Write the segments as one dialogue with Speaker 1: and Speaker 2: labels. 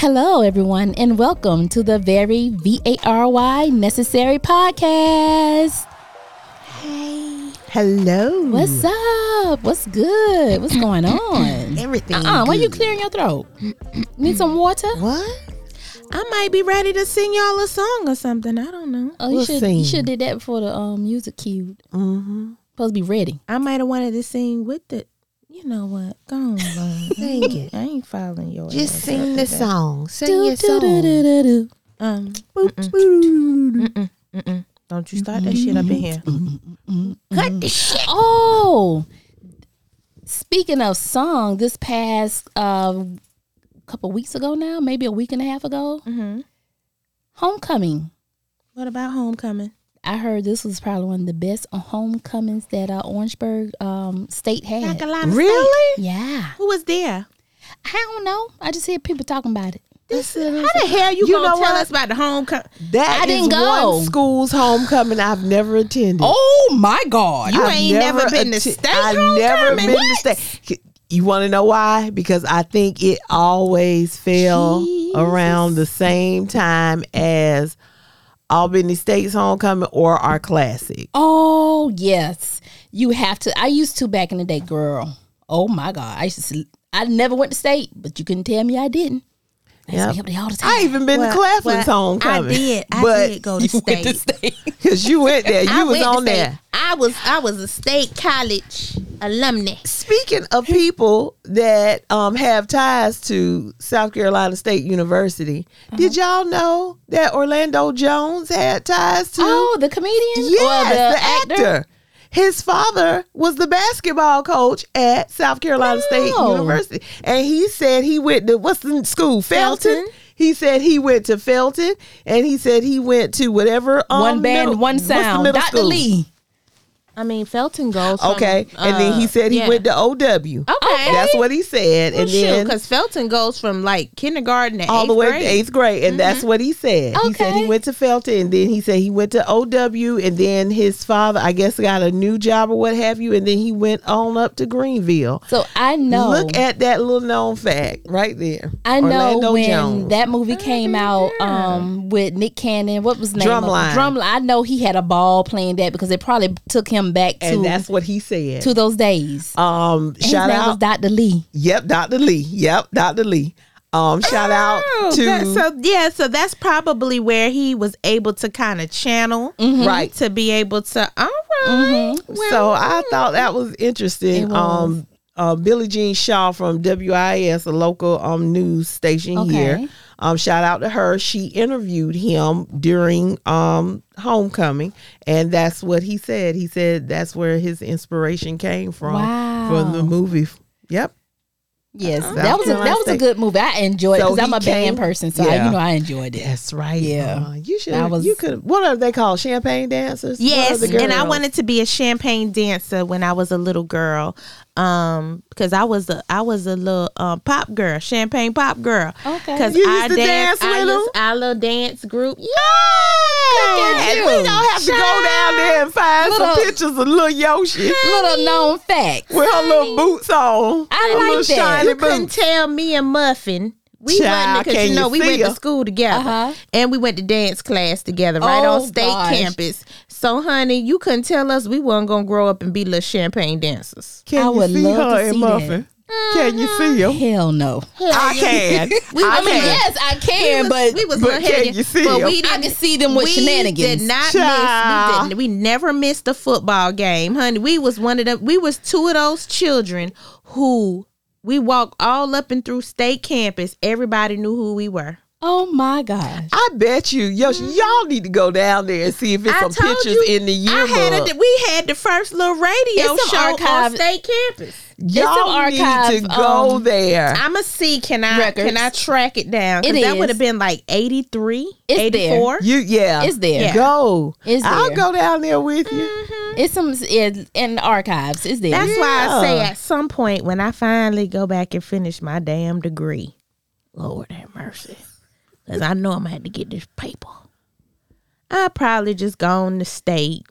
Speaker 1: Hello, everyone, and welcome to the very V A R Y necessary podcast. Hey.
Speaker 2: Hello.
Speaker 1: What's up? What's good? What's going on?
Speaker 2: Everything
Speaker 1: Uh, why you clearing your throat? Need some water?
Speaker 2: What?
Speaker 3: I might be ready to sing y'all a song or something. I don't know.
Speaker 1: Oh, you
Speaker 2: We'll
Speaker 1: should
Speaker 2: sing.
Speaker 1: you should did that before the um music cued.
Speaker 2: Mm-hmm.
Speaker 1: Supposed to be ready.
Speaker 3: I might have wanted to sing with the. You know what? Go on, Lord.
Speaker 2: Sing it.
Speaker 3: I ain't following your.
Speaker 2: Just
Speaker 3: ass
Speaker 2: sing the song. Sing
Speaker 1: Do,
Speaker 2: your
Speaker 1: do,
Speaker 2: song.
Speaker 1: do, do, do, do.
Speaker 3: Um,
Speaker 2: Boop, boop.
Speaker 3: mm-mm, mm-mm. Don't you start that shit up in here. Cut the shit.
Speaker 1: Oh, speaking of song, this past uh, couple weeks ago now, maybe a week and a half ago,
Speaker 3: Mm-hmm.
Speaker 1: homecoming.
Speaker 3: What about homecoming?
Speaker 1: I heard this was probably one of the best homecomings that uh, Orangeburg um, State had.
Speaker 3: Carolina
Speaker 2: Really?
Speaker 3: State.
Speaker 1: Yeah,
Speaker 3: Who was there?
Speaker 1: I don't know. I just hear people talking about it.
Speaker 3: This, how the hell you,
Speaker 2: You
Speaker 3: gonna
Speaker 2: know
Speaker 3: tell
Speaker 2: what?
Speaker 3: us about the homecoming?
Speaker 2: That
Speaker 1: I didn't
Speaker 2: is
Speaker 1: go.
Speaker 2: one school's homecoming I've never attended.
Speaker 1: Oh my God!
Speaker 3: You
Speaker 2: I've
Speaker 3: ain't never been to
Speaker 2: atte-
Speaker 3: state
Speaker 2: I've never
Speaker 3: homecoming?
Speaker 2: been to state. You want to know why? Because I think it always fell around the same time as Albany State's homecoming or our classic.
Speaker 1: Oh yes, you have to. I used to back in the day, girl. Oh my God, I used to. I never went to state, but you couldn't tell me I didn't. I used to
Speaker 2: Yep.
Speaker 1: be up all the time.
Speaker 2: I even been
Speaker 3: Well,
Speaker 2: to Claflin's
Speaker 3: well,
Speaker 2: homecoming.
Speaker 3: I did. I
Speaker 2: but
Speaker 3: did go to state.
Speaker 2: because you went there,
Speaker 3: I
Speaker 2: you was on there.
Speaker 3: I was I was a state college alumni.
Speaker 2: Speaking of people that um, have ties to South Carolina State University, did
Speaker 1: Uh-huh.
Speaker 2: y'all know that Orlando Jones had ties to?
Speaker 1: Oh, the comedian
Speaker 2: yes,
Speaker 1: or the,
Speaker 2: the,
Speaker 1: actor?
Speaker 2: actor. His father was the basketball coach at South Carolina State
Speaker 1: Oh.
Speaker 2: University, and he said he went to what's the school? Felton.
Speaker 3: Felton.
Speaker 2: He said he went to Felton, and he said he went to whatever um,
Speaker 1: One band,
Speaker 2: middle-
Speaker 1: one sound. Dr.
Speaker 2: school?
Speaker 1: Lee.
Speaker 3: I mean, Felton goes. From,
Speaker 2: Okay, and then he
Speaker 3: uh,
Speaker 2: said he
Speaker 3: yeah.
Speaker 2: went to OW.
Speaker 3: Okay,
Speaker 2: That's what he said,
Speaker 3: Well,
Speaker 2: and
Speaker 3: shoot,
Speaker 2: then
Speaker 3: because Felton goes from like kindergarten to
Speaker 2: all the way
Speaker 3: grade.
Speaker 2: to eighth grade, and that's what he said. Okay. He said he went to Felton, and then he said he went to OW, and then his father, I guess, got a new job or what have you, and then he went on up to Greenville.
Speaker 1: So I know.
Speaker 2: Look at that little known fact right there.
Speaker 1: I know
Speaker 2: Orlando
Speaker 1: when
Speaker 2: Jones.
Speaker 1: that movie came out um, with Nick Cannon. What was the name? of?
Speaker 2: Drumline.
Speaker 1: Drumline. I know he had a ball playing that because it probably took him back
Speaker 2: and
Speaker 1: to
Speaker 2: that's what he said.
Speaker 1: to those days.
Speaker 2: um,
Speaker 1: His
Speaker 2: shout out,
Speaker 1: Dr. Lee.
Speaker 2: yep, Dr. Lee. Yep, Dr. Lee. Um, shout out
Speaker 3: Oh,
Speaker 2: to
Speaker 3: that- so yeah, so that's probably where he was able to kind of channel
Speaker 1: Mm-hmm.
Speaker 2: right.
Speaker 3: to be able to. All right.
Speaker 2: so I thought that was interesting.
Speaker 1: Was.
Speaker 2: Um, uh, Billie Jean Shaw from WIS, a local um news station
Speaker 1: Okay.
Speaker 2: here. Um, shout out to her. She interviewed him during um homecoming, and that's what he said. He said that's where his inspiration came from from the movie. Yep.
Speaker 1: Yes,
Speaker 2: South
Speaker 1: that was a, that was a good movie. I enjoyed it
Speaker 2: So
Speaker 1: because I'm a
Speaker 2: came-
Speaker 1: band person, so I,
Speaker 2: Yeah.
Speaker 1: you know I enjoyed it.
Speaker 2: That's right.
Speaker 1: Yeah.
Speaker 2: Uh, you should.
Speaker 1: That was-
Speaker 2: you could. What are they called? Champagne dancers.
Speaker 3: Yes, and I wanted to be a champagne dancer when I was a little girl, um, because I was a I was a little um, pop girl, champagne pop girl.
Speaker 1: Okay.
Speaker 3: because I
Speaker 2: to dance
Speaker 3: danced, I
Speaker 2: with
Speaker 3: used, our little dance group.
Speaker 2: And
Speaker 1: you.
Speaker 2: we don't have to go down there and find some pictures of little Yoshie
Speaker 1: Little known fact.
Speaker 2: with her little boots on.
Speaker 1: I
Speaker 2: Her
Speaker 1: like
Speaker 2: little
Speaker 1: that.
Speaker 2: Shiny
Speaker 3: You couldn't tell me and Muffin. We
Speaker 2: Child,
Speaker 3: because you know
Speaker 2: you
Speaker 3: we went
Speaker 2: her?
Speaker 3: to school together
Speaker 1: Uh-huh.
Speaker 3: and we went to dance class together right
Speaker 1: Oh,
Speaker 3: on state
Speaker 1: gosh.
Speaker 3: campus. So, honey, you couldn't tell us we weren't gonna grow up and be little champagne dancers.
Speaker 2: Can
Speaker 1: I
Speaker 2: you
Speaker 1: would
Speaker 2: see
Speaker 1: love
Speaker 2: her
Speaker 1: to
Speaker 2: and
Speaker 1: see
Speaker 2: Muffin? Can you see them?
Speaker 1: Hell no.
Speaker 2: I can.
Speaker 3: We-
Speaker 2: I
Speaker 1: I mean,
Speaker 2: can.
Speaker 1: yes, I can, but
Speaker 3: we was
Speaker 2: but can
Speaker 3: headed,
Speaker 2: you see
Speaker 3: but
Speaker 2: 'em?
Speaker 3: we
Speaker 1: I
Speaker 3: didn't
Speaker 1: can see them with
Speaker 3: we
Speaker 1: shenanigans.
Speaker 3: did not
Speaker 2: Child.
Speaker 3: miss. We, didn't, we never missed a football game, honey. We was one of them. We was two of those children who we walked all up and through state campus. Everybody knew who we were.
Speaker 1: Oh my gosh.
Speaker 2: I bet you, Yoshie, y'all need to go down there and see if it's
Speaker 3: I
Speaker 2: some pictures
Speaker 3: you,
Speaker 2: in the
Speaker 3: I
Speaker 2: yearbook.
Speaker 3: had a, we had the first little radio
Speaker 1: It's some
Speaker 3: show
Speaker 1: archive-
Speaker 3: on state campus.
Speaker 2: y'all
Speaker 1: some
Speaker 2: need to go
Speaker 1: um,
Speaker 2: there.
Speaker 3: I'ma see can I
Speaker 1: Records.
Speaker 3: can I track it down? 'Cause
Speaker 1: It
Speaker 3: that
Speaker 1: is.
Speaker 3: would have been like 83,
Speaker 1: It's there.
Speaker 3: 84.
Speaker 2: You yeah,
Speaker 1: It's there.
Speaker 3: Yeah.
Speaker 2: Go.
Speaker 1: It's
Speaker 2: I'll go down there with you.
Speaker 1: It's some in, in the archives. It's there.
Speaker 3: That's why I say at some point when I finally go back and finish my damn degree, Lord have mercy, because I know I'm gonna have to get this paper. I'll probably just go on the state,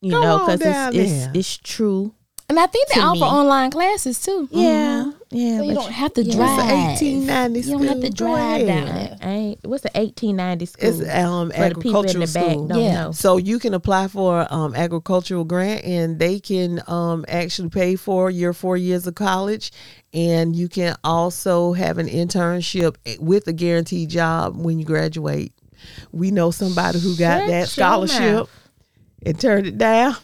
Speaker 3: you
Speaker 2: Go
Speaker 3: know, because it's, it's it's true.
Speaker 1: and I think they offer
Speaker 3: me.
Speaker 1: online classes too.
Speaker 3: Yeah, Yeah,
Speaker 1: So you
Speaker 3: but
Speaker 1: don't have to
Speaker 3: yeah.
Speaker 1: drive.
Speaker 2: It's a 1890
Speaker 1: You don't have to
Speaker 2: school. Go
Speaker 1: drive down there.
Speaker 3: I ain't. What's the eighteen ninety school?
Speaker 2: It's um
Speaker 3: For the people in
Speaker 2: agricultural
Speaker 3: the back
Speaker 2: school.
Speaker 3: don't
Speaker 1: Yeah.
Speaker 3: know.
Speaker 2: So you can apply for um agricultural grant and they can um actually pay for your four years of college and you can also have an internship with a guaranteed job when you graduate. We know somebody who got
Speaker 3: Shut
Speaker 2: that scholarship and turned it down.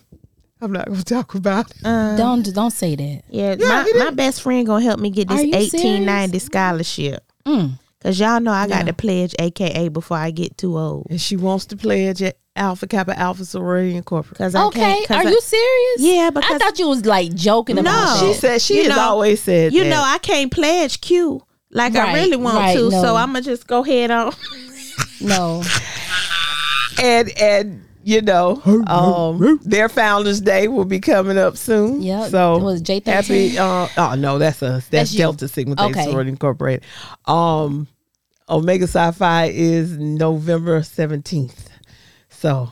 Speaker 2: I'm not gonna talk about it.
Speaker 1: Don't don't say that.
Speaker 3: Yeah,
Speaker 2: Yeah,
Speaker 3: my, my best friend gonna help me get this
Speaker 1: Are you
Speaker 3: eighteen ninety scholarship.
Speaker 1: Mm.
Speaker 3: Cause y'all know I got
Speaker 1: Yeah.
Speaker 3: to pledge AKA before I get too old.
Speaker 2: And she wants to pledge at Alpha Kappa Alpha Sorority Incorporated.
Speaker 3: Cause I
Speaker 1: Okay,
Speaker 3: can't, cause
Speaker 1: are
Speaker 3: I-
Speaker 1: you serious?
Speaker 3: Yeah, because I
Speaker 1: thought you was like joking about it.
Speaker 3: No.
Speaker 1: that.
Speaker 2: She said she
Speaker 3: You
Speaker 2: has
Speaker 3: know-
Speaker 2: always said
Speaker 3: you
Speaker 2: that.
Speaker 3: know I can't pledge Q like I really want
Speaker 1: right,
Speaker 3: to.
Speaker 1: no.
Speaker 3: So I'm gonna just go ahead on.
Speaker 1: no.
Speaker 2: and and you know, um, their Founders Day will be coming up soon.
Speaker 1: Yeah.
Speaker 2: So
Speaker 1: It was J13?
Speaker 2: happy. Uh, oh no, that's us. That's,
Speaker 1: That's you.
Speaker 2: Delta Sigma Theta
Speaker 1: Okay.
Speaker 2: Sorority Incorporated. Um, Omega Psi Phi is November seventeenth. So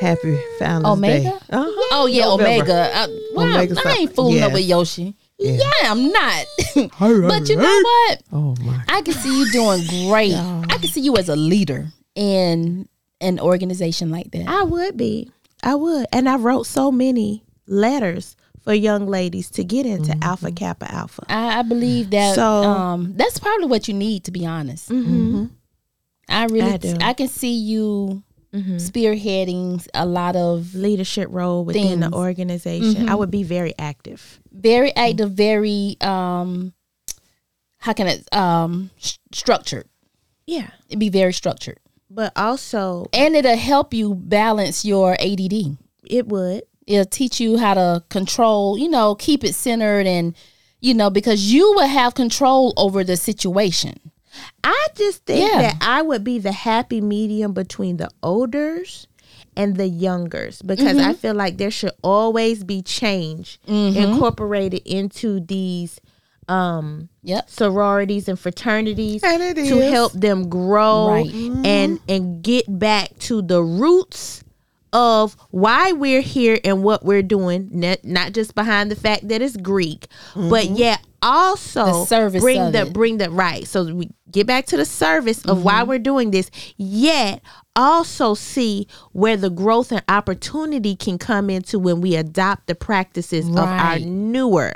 Speaker 2: happy Founders
Speaker 1: Omega?
Speaker 2: Day. Uh-huh.
Speaker 1: Oh yeah,
Speaker 2: November.
Speaker 1: Omega. I, well,
Speaker 2: Omega
Speaker 1: I ain't fooling
Speaker 2: yes.
Speaker 1: up with Yoshie.
Speaker 2: Yeah.
Speaker 1: Yeah, I'm not. but you know what?
Speaker 2: Oh my.
Speaker 1: I can see you doing great. I can see you as a leader in an organization like that.
Speaker 3: I would be. I would. And I wrote so many letters for young ladies to get into Alpha Kappa Alpha.
Speaker 1: I, I believe that
Speaker 3: So-
Speaker 1: um, that's probably what you need, to be honest.
Speaker 3: Mm-hmm.
Speaker 1: I really,
Speaker 3: I do.
Speaker 1: I can see you spearheading a lot of
Speaker 3: Leadership role within the
Speaker 1: Things.
Speaker 3: organization. I would be very active.
Speaker 1: very active, very um, how can it um sh- structured.
Speaker 3: Yeah.
Speaker 1: It'd be very structured,
Speaker 3: But also
Speaker 1: and it'll help you balance your ADD.
Speaker 3: it would.
Speaker 1: It'll teach you how to control, you know, keep it centered, and you know, because you will have control over the situation.
Speaker 3: I just think
Speaker 1: Yeah.
Speaker 3: that I would be the happy medium between the olders and the youngers because
Speaker 1: Mm-hmm.
Speaker 3: I feel like there should always be change incorporated into these um
Speaker 1: Yep.
Speaker 3: sororities and fraternities
Speaker 2: And
Speaker 3: to
Speaker 2: is.
Speaker 3: help them grow
Speaker 1: Right. Mm-hmm.
Speaker 3: and and get back to the roots of why we're here and what we're doing not, not just behind the fact that it's greek mm-hmm. but yet also
Speaker 1: The service
Speaker 3: bring the
Speaker 1: it.
Speaker 3: bring the right so we get back to the service of why mm-hmm. we're doing this yet also see where the growth and opportunity can come into when we adopt the practices of our
Speaker 1: Right.
Speaker 3: newer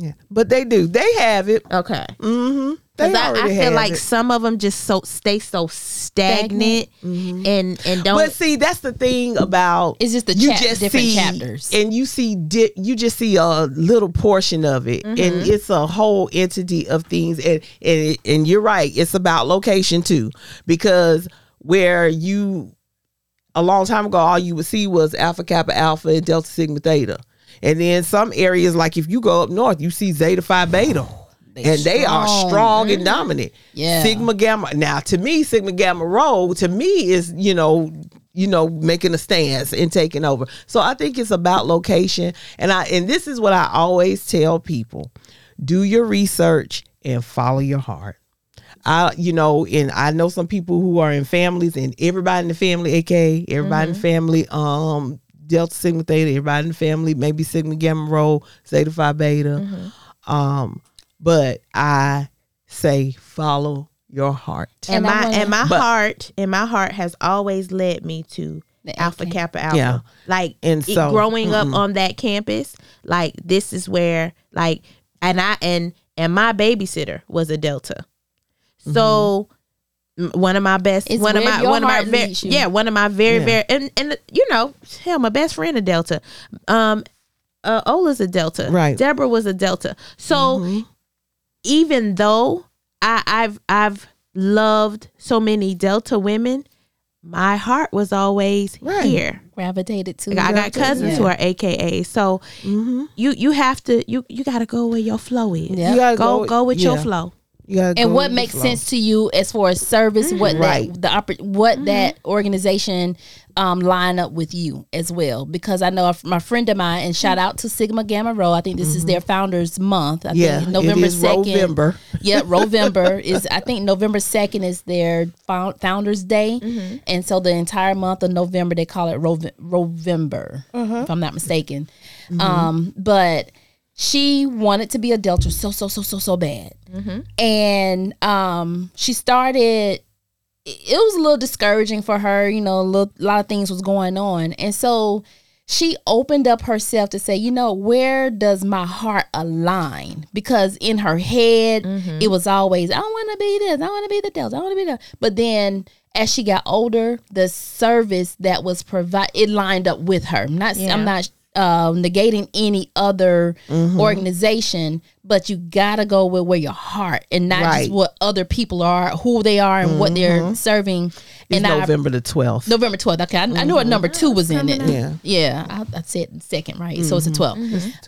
Speaker 2: Yeah. But they do. They have it.
Speaker 3: okay
Speaker 2: Mm-hmm. They
Speaker 3: I, I feel like
Speaker 2: it.
Speaker 3: some of them just so stay so stagnant, and and don't.
Speaker 2: But see, that's the thing about
Speaker 1: It's just the
Speaker 2: you
Speaker 1: chap- different chapters.
Speaker 2: and you see di- you just see a little portion of it, and it's a whole entity of things. And and and you're right, it's about location too, because where you a long time ago, all you would see was Alpha Kappa Alpha and Delta Sigma Theta, and then some areas like if you go up north, you see Zeta Phi Beta. and they are
Speaker 1: strong.
Speaker 2: strong and dominant.
Speaker 1: Yeah.
Speaker 2: Sigma Gamma. Now, to me, Sigma Gamma Rho, to me, is you know, you know, making a stance and taking over. So I think it's about location, and I and this is what I always tell people: do your research and follow your heart. I, you know, and I know some people who are in families, and everybody in the family, aka everybody in the family, um, Delta Sigma Theta, everybody in the family, maybe Sigma Gamma Rho, Zeta Phi Beta. Mm-hmm. Um, but I say follow your heart.
Speaker 3: and
Speaker 1: And
Speaker 3: my
Speaker 1: wanna-
Speaker 3: and my
Speaker 2: But-
Speaker 3: heart and my heart has always led me to Alpha
Speaker 1: AK.
Speaker 3: Kappa Alpha.
Speaker 2: Yeah.
Speaker 3: Like
Speaker 2: And
Speaker 3: it-
Speaker 2: so-
Speaker 3: growing up mm-hmm. on that campus, like this is where like and I and and my babysitter was a Delta. So m- one of my best
Speaker 1: It's
Speaker 3: one of my one of my
Speaker 1: heart
Speaker 3: very, yeah one of my very
Speaker 2: Yeah.
Speaker 3: very and and you know hell my best friend a delta um uh ola's a delta
Speaker 2: Right.
Speaker 3: deborah was a delta so even though i i've i've loved so many delta women my heart was always
Speaker 2: Right.
Speaker 3: here
Speaker 1: Gravitated to.
Speaker 3: I got cousins
Speaker 1: Yeah.
Speaker 3: who are AKA. So
Speaker 2: Mm-hmm.
Speaker 3: you you have to you you got to go where your flow is.
Speaker 1: Yeah.
Speaker 2: You gotta
Speaker 3: Go go with your
Speaker 2: yeah.
Speaker 3: flow.
Speaker 2: You gotta go
Speaker 1: and what makes
Speaker 2: flow.
Speaker 1: sense to you as far as service what
Speaker 2: Right.
Speaker 1: that the oppor- what mm-hmm. that organization um line up with you as well. Because i know a- my friend of mine and shout out to sigma gamma rho. I think this is mm-hmm. their founders month. I
Speaker 2: Yeah,
Speaker 1: think november
Speaker 2: it is
Speaker 1: 2nd
Speaker 2: November.
Speaker 1: yeah november is i think november 2nd is their found, founders day. Mm-hmm. And so the entire month of november they call it Rov- rovember uh-huh. if i'm not mistaken. Um but she wanted to be a Delta so so so so so bad, and um, she started. It was a little discouraging for her, you know. A, little, a lot of things was going on, and so she opened up herself to say, you know, where does my heart align? Because in her head, it was always, I want to be this, I want to be the Delta, I want to be that. But then as she got older, the service that was provided, it lined up with her. I'm not,
Speaker 3: Yeah.
Speaker 1: I'm not uh, negating any other organization, but you gotta go with where your heart and not
Speaker 2: Right.
Speaker 1: just what other people are, who they are, and what they're serving.
Speaker 2: It's
Speaker 1: and I-
Speaker 2: November the 12th.
Speaker 1: November 12th. Okay. I, I knew what number two was in it.
Speaker 2: Yeah.
Speaker 1: Yeah. I, I said second, right? So it's a 12.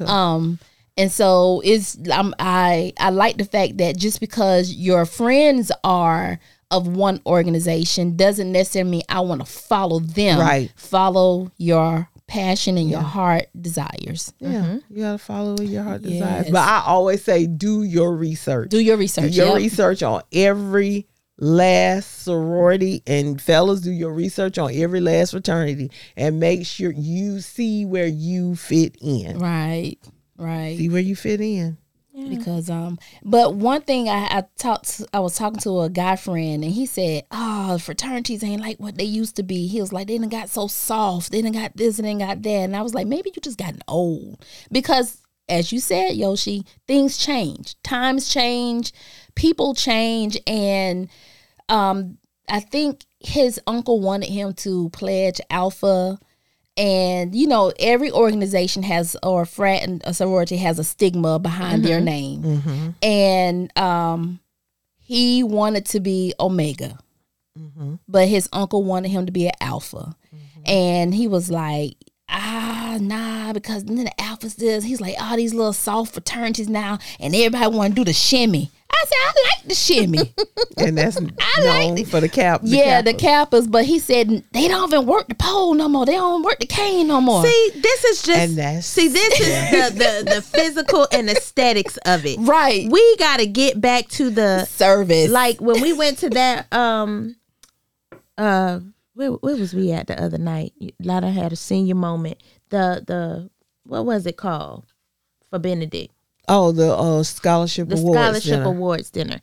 Speaker 1: Um, and so it's, um, I, I like the fact that just because your friends are of one organization doesn't necessarily mean I want to follow them.
Speaker 2: Right.
Speaker 1: Follow your passion and your heart desires.
Speaker 2: Yeah, mm-hmm. you gotta follow what your heart desires.
Speaker 1: Yes.
Speaker 2: But I always say, do your research.
Speaker 1: Do your
Speaker 2: Do
Speaker 1: research.
Speaker 2: your
Speaker 1: Yep.
Speaker 2: research on every last sorority, and fellas, do your research on every last fraternity, and make sure you see where you fit in.
Speaker 1: Right. Right.
Speaker 2: See where you fit in.
Speaker 1: Because um but one thing I, I talked I was talking to a guy friend and he said oh fraternities ain't like what they used to be. He was like they done got so soft. They didn't got this and then got that. And I was like maybe you just gotten old. Because as you said Yoshie things change. Times change. People change. And um I think his uncle wanted him to pledge alpha and you know every organization has or frat and a sorority has a stigma behind their name. And um he wanted to be omega. But his uncle wanted him to be an alpha. And he was like ah nah because then the alpha's this. He's like all these little soft fraternities now and everybody want to do the shimmy i said i like the shimmy.
Speaker 2: And that's known for the cap.
Speaker 1: yeah the
Speaker 2: Kappas.
Speaker 1: kappas but he said they don't even work the pole no more. They don't work the cane no more.
Speaker 3: See, this is just
Speaker 2: And that's-
Speaker 3: see, this is the, the the physical and aesthetics of it.
Speaker 1: right.
Speaker 3: We got to get back to the
Speaker 1: service.
Speaker 3: like when we went to that um uh where, where was we at the other night? Lana had a senior moment. The the what was it called? For benedict
Speaker 2: Oh, the uh, scholarship
Speaker 3: the
Speaker 2: awards.
Speaker 3: scholarship
Speaker 2: dinner.
Speaker 3: awards dinner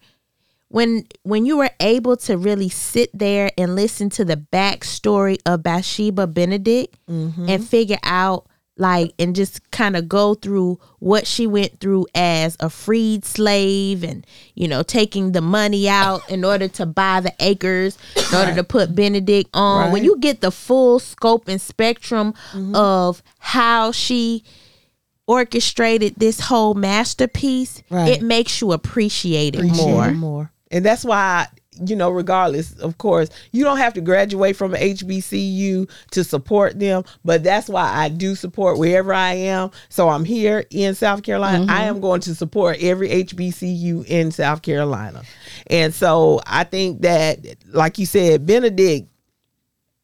Speaker 3: when when you were able to really sit there and listen to the backstory of bathsheba benedict and figure out like and just kind of go through what she went through as a freed slave and you know taking the money out in order to buy the acres in order to put benedict on when you get the full scope and spectrum of how she orchestrated this whole masterpiece
Speaker 2: Right.
Speaker 3: it makes you appreciate it
Speaker 2: Appreciate
Speaker 3: more
Speaker 2: it more. And that's why, you know, regardless, of course, you don't have to graduate from HBCU to support them, but that's why I do support wherever I am. So I'm here in South Carolina. I mm-hmm. am going to support every HBCU in South Carolina. And so I think that, like you said, Benedict,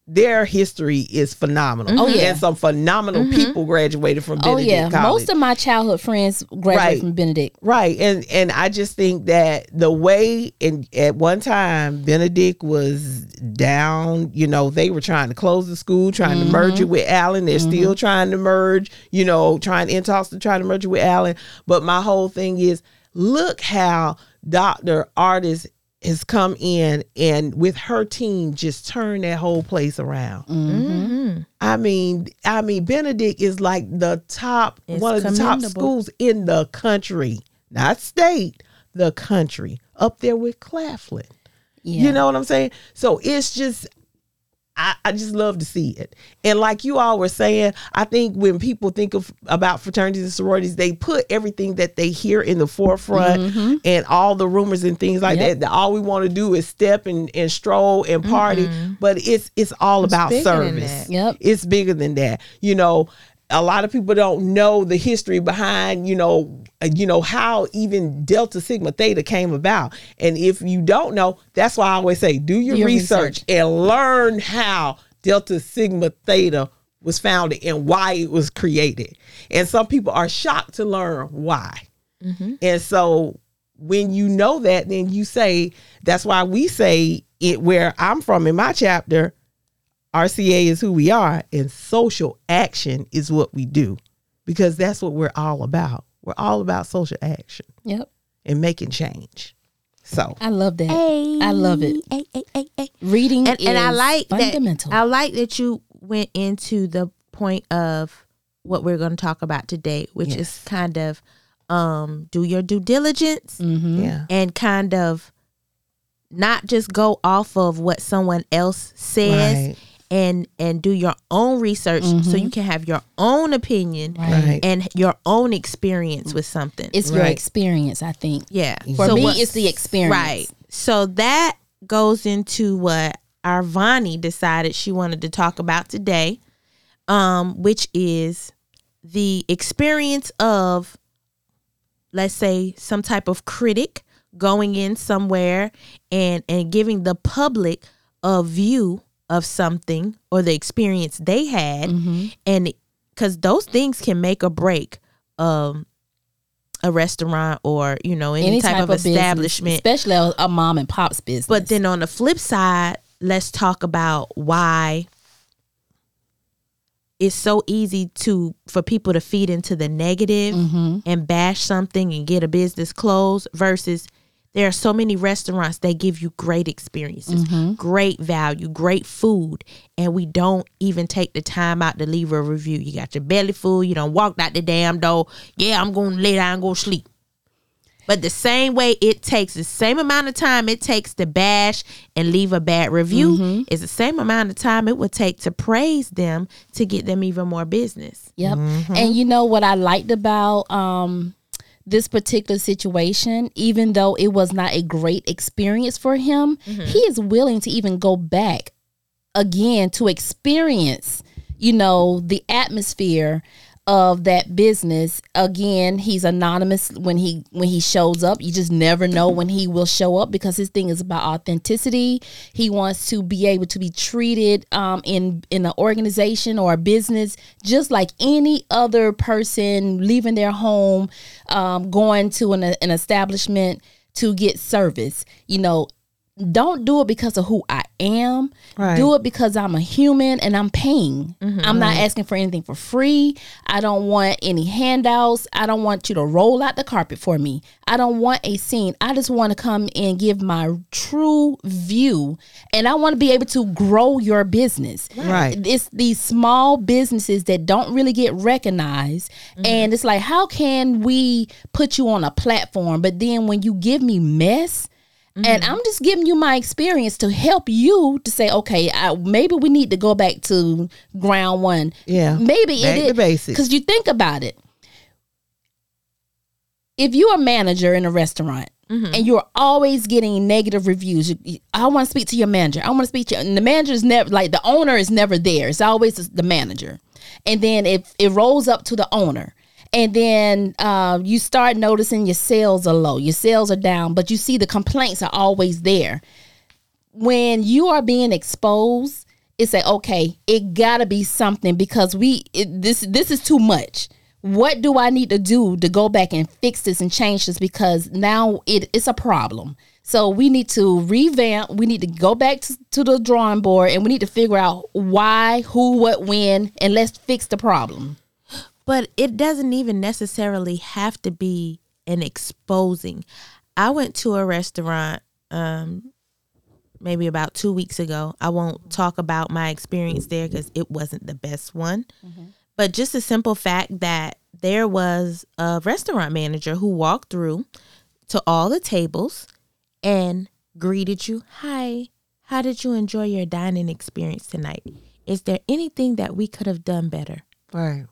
Speaker 2: their history is phenomenal. Mm-hmm.
Speaker 1: Oh, yeah.
Speaker 2: And some phenomenal mm-hmm. people graduated from Benedict.
Speaker 1: oh
Speaker 2: Benedict
Speaker 1: yeah
Speaker 2: College.
Speaker 1: most of my childhood friends graduated
Speaker 2: Right.
Speaker 1: from benedict
Speaker 2: Right. And and I just think that the way in at one time Benedict was down, you know, they were trying to close the school, trying to merge it mm-hmm. with Allen. They're still trying to merge, you know, trying in talks to try to merge it with Allen. But my whole thing is look how Dr. Artis has come in and with her team just turned that whole place around. Mm-hmm. I mean, I mean, Benedict is like the top,
Speaker 3: It's
Speaker 2: one of the top schools in the country, not state, the country, up there with Claflin.
Speaker 1: yeah
Speaker 2: You know what I'm saying? So it's just, I, I just love to see it. And like you all were saying, I think when people think of about fraternities and sororities, they put everything that they hear in the forefront and all the rumors and things like
Speaker 1: Yep.
Speaker 2: that. All we want to do is step and, and stroll and party, but it's it's all about service.
Speaker 1: Yep.
Speaker 2: It's bigger than that. You know, a lot of people don't know the history behind, you know, uh, you know how even Delta Sigma Theta came about. And if you don't know, that's why I always say do your,
Speaker 1: your
Speaker 2: research,
Speaker 1: research.
Speaker 2: and learn how Delta Sigma Theta was founded and why it was created. And some people are shocked to learn why. And so when you know that, then you say, that's why we say it where I'm from in my chapter, RCA is who we are, and social action is what we do because that's what we're all about. we're all about social action
Speaker 1: Yep.
Speaker 2: and making change. So
Speaker 1: I love that.
Speaker 3: Hey,
Speaker 1: I love it.
Speaker 3: Hey, hey, hey, hey.
Speaker 1: Reading
Speaker 3: And, and I
Speaker 1: is
Speaker 3: like
Speaker 1: fundamental.
Speaker 3: that. I like that you went into the point of what we're going to talk about today, which is kind of um, do your due diligence
Speaker 1: mm-hmm.
Speaker 2: yeah,
Speaker 3: and kind of not just go off of what someone else says
Speaker 2: Right.
Speaker 3: And and do your own research so
Speaker 1: Mhm.
Speaker 3: you can have your own opinion
Speaker 2: Right.
Speaker 3: and your own experience with something.
Speaker 1: It's your experience, I think.
Speaker 3: yeah.
Speaker 1: For
Speaker 3: So
Speaker 1: me,
Speaker 3: what-
Speaker 1: it's the experience.
Speaker 3: Right. So that goes into what Arvani decided she wanted to talk about today, um, which is the experience of, let's say, some type of critic going in somewhere and and giving the public a view of something or the experience they had,
Speaker 1: Mm-hmm.
Speaker 3: and because those things can make or break um a restaurant or you know any, type, of,
Speaker 1: business,
Speaker 3: establishment
Speaker 1: especially a, mom and pop's business.
Speaker 3: but then on the flip side, let's talk about why it's so easy to for people to feed into the negative
Speaker 1: hmm
Speaker 3: and bash something and get a business closed versus there are so many restaurants that give you great experiences,
Speaker 1: Mm-hmm.
Speaker 3: great value, great food, and we don't even take the time out to leave a review. You got your belly full, you don't walk out the damn door. Yeah, I'm gonna lay down and go sleep. But the same way it takes the same amount of time it takes to bash and leave a bad review
Speaker 1: Mm-hmm.
Speaker 3: is the same amount of time it would take to praise them to get them even more business.
Speaker 1: Yep. And you know what I liked about um this particular situation, even though it was not a great experience for him, mm-hmm. he is willing to even go back again to experience, you know, the atmosphere of that business again he's anonymous when he when he shows up. You just never know when he will show up because his thing is about authenticity. He wants to be able to be treated um, in in an organization or a business just like any other person leaving their home um, going to an, an establishment to get service. You know don't do it because of who I am.
Speaker 2: Right.
Speaker 1: Do it because I'm a human and I'm paying. Mm-hmm. I'm not asking for anything for free. I don't want any handouts. I don't want you to roll out the carpet for me. I don't want a scene. I just want to come and give my true view and I want to be able to grow your business.
Speaker 2: Right.
Speaker 1: It's these small businesses that don't really get recognized. Mm-hmm. And it's like, how can we put you on a platform? But then when you give me mess, and mm-hmm. I'm just giving you my experience to help you to say, okay, I, maybe we need to go back to ground one.
Speaker 2: Yeah.
Speaker 1: Maybe
Speaker 2: Back
Speaker 1: it is because you think about it. If you're a manager in a restaurant mm-hmm. and you're always getting negative reviews, you- you- I want to speak to your manager. I want to speak to and the manager is never like the owner is never there. It's always the manager, and then it it rolls up to the owner. And then uh, you start noticing your sales are low, your sales are down, but you see the complaints are always there when you are being exposed, it's like okay, it gotta be something because we it, this this is too much. What do I need to do to go back and fix this and change this? Because now it, it's a problem. So we need to revamp. We need to go back to, to the drawing board and we need to figure out why, who, what, when, and let's fix the problem.
Speaker 3: But it doesn't even necessarily have to be an exposing. I went to a restaurant um maybe about 2 weeks ago. I won't talk about my experience there cuz it wasn't the best one. But just a simple fact that there was a restaurant manager who walked through to all the tables and greeted you. Hi, how did you enjoy your dining experience tonight? Is there anything that we could have done better?
Speaker 2: Right.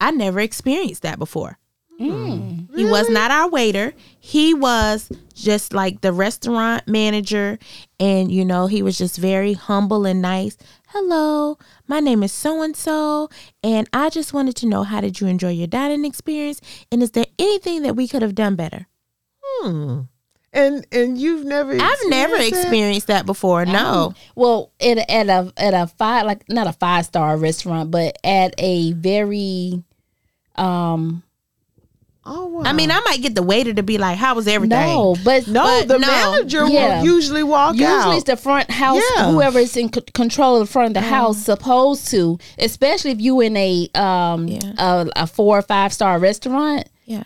Speaker 3: I never experienced that before. He was not our waiter. He was just like the restaurant manager. And, you know, he was just very humble and nice. Hello, my name is so and so. And I just wanted to know how did you enjoy your dining experience? And is there anything that we could have done better?
Speaker 2: Hmm. And and you've never
Speaker 3: I've never
Speaker 2: experienced that?
Speaker 3: experienced that before. No.
Speaker 1: Well, at a, at a at a five like not a five star restaurant, but at a very um
Speaker 2: Oh wow.
Speaker 3: I mean, I might get the waiter to be like, how was everything?
Speaker 1: no, but
Speaker 2: no,
Speaker 3: but
Speaker 2: the
Speaker 3: no.
Speaker 2: manager
Speaker 1: Yeah.
Speaker 2: will usually walk
Speaker 1: Usually
Speaker 2: out.
Speaker 1: it's the front house,
Speaker 2: Yeah.
Speaker 1: whoever is in c- control of the front of the house, supposed to, especially if you in a um
Speaker 3: Yeah.
Speaker 1: a, a four or five star restaurant.
Speaker 3: Yeah.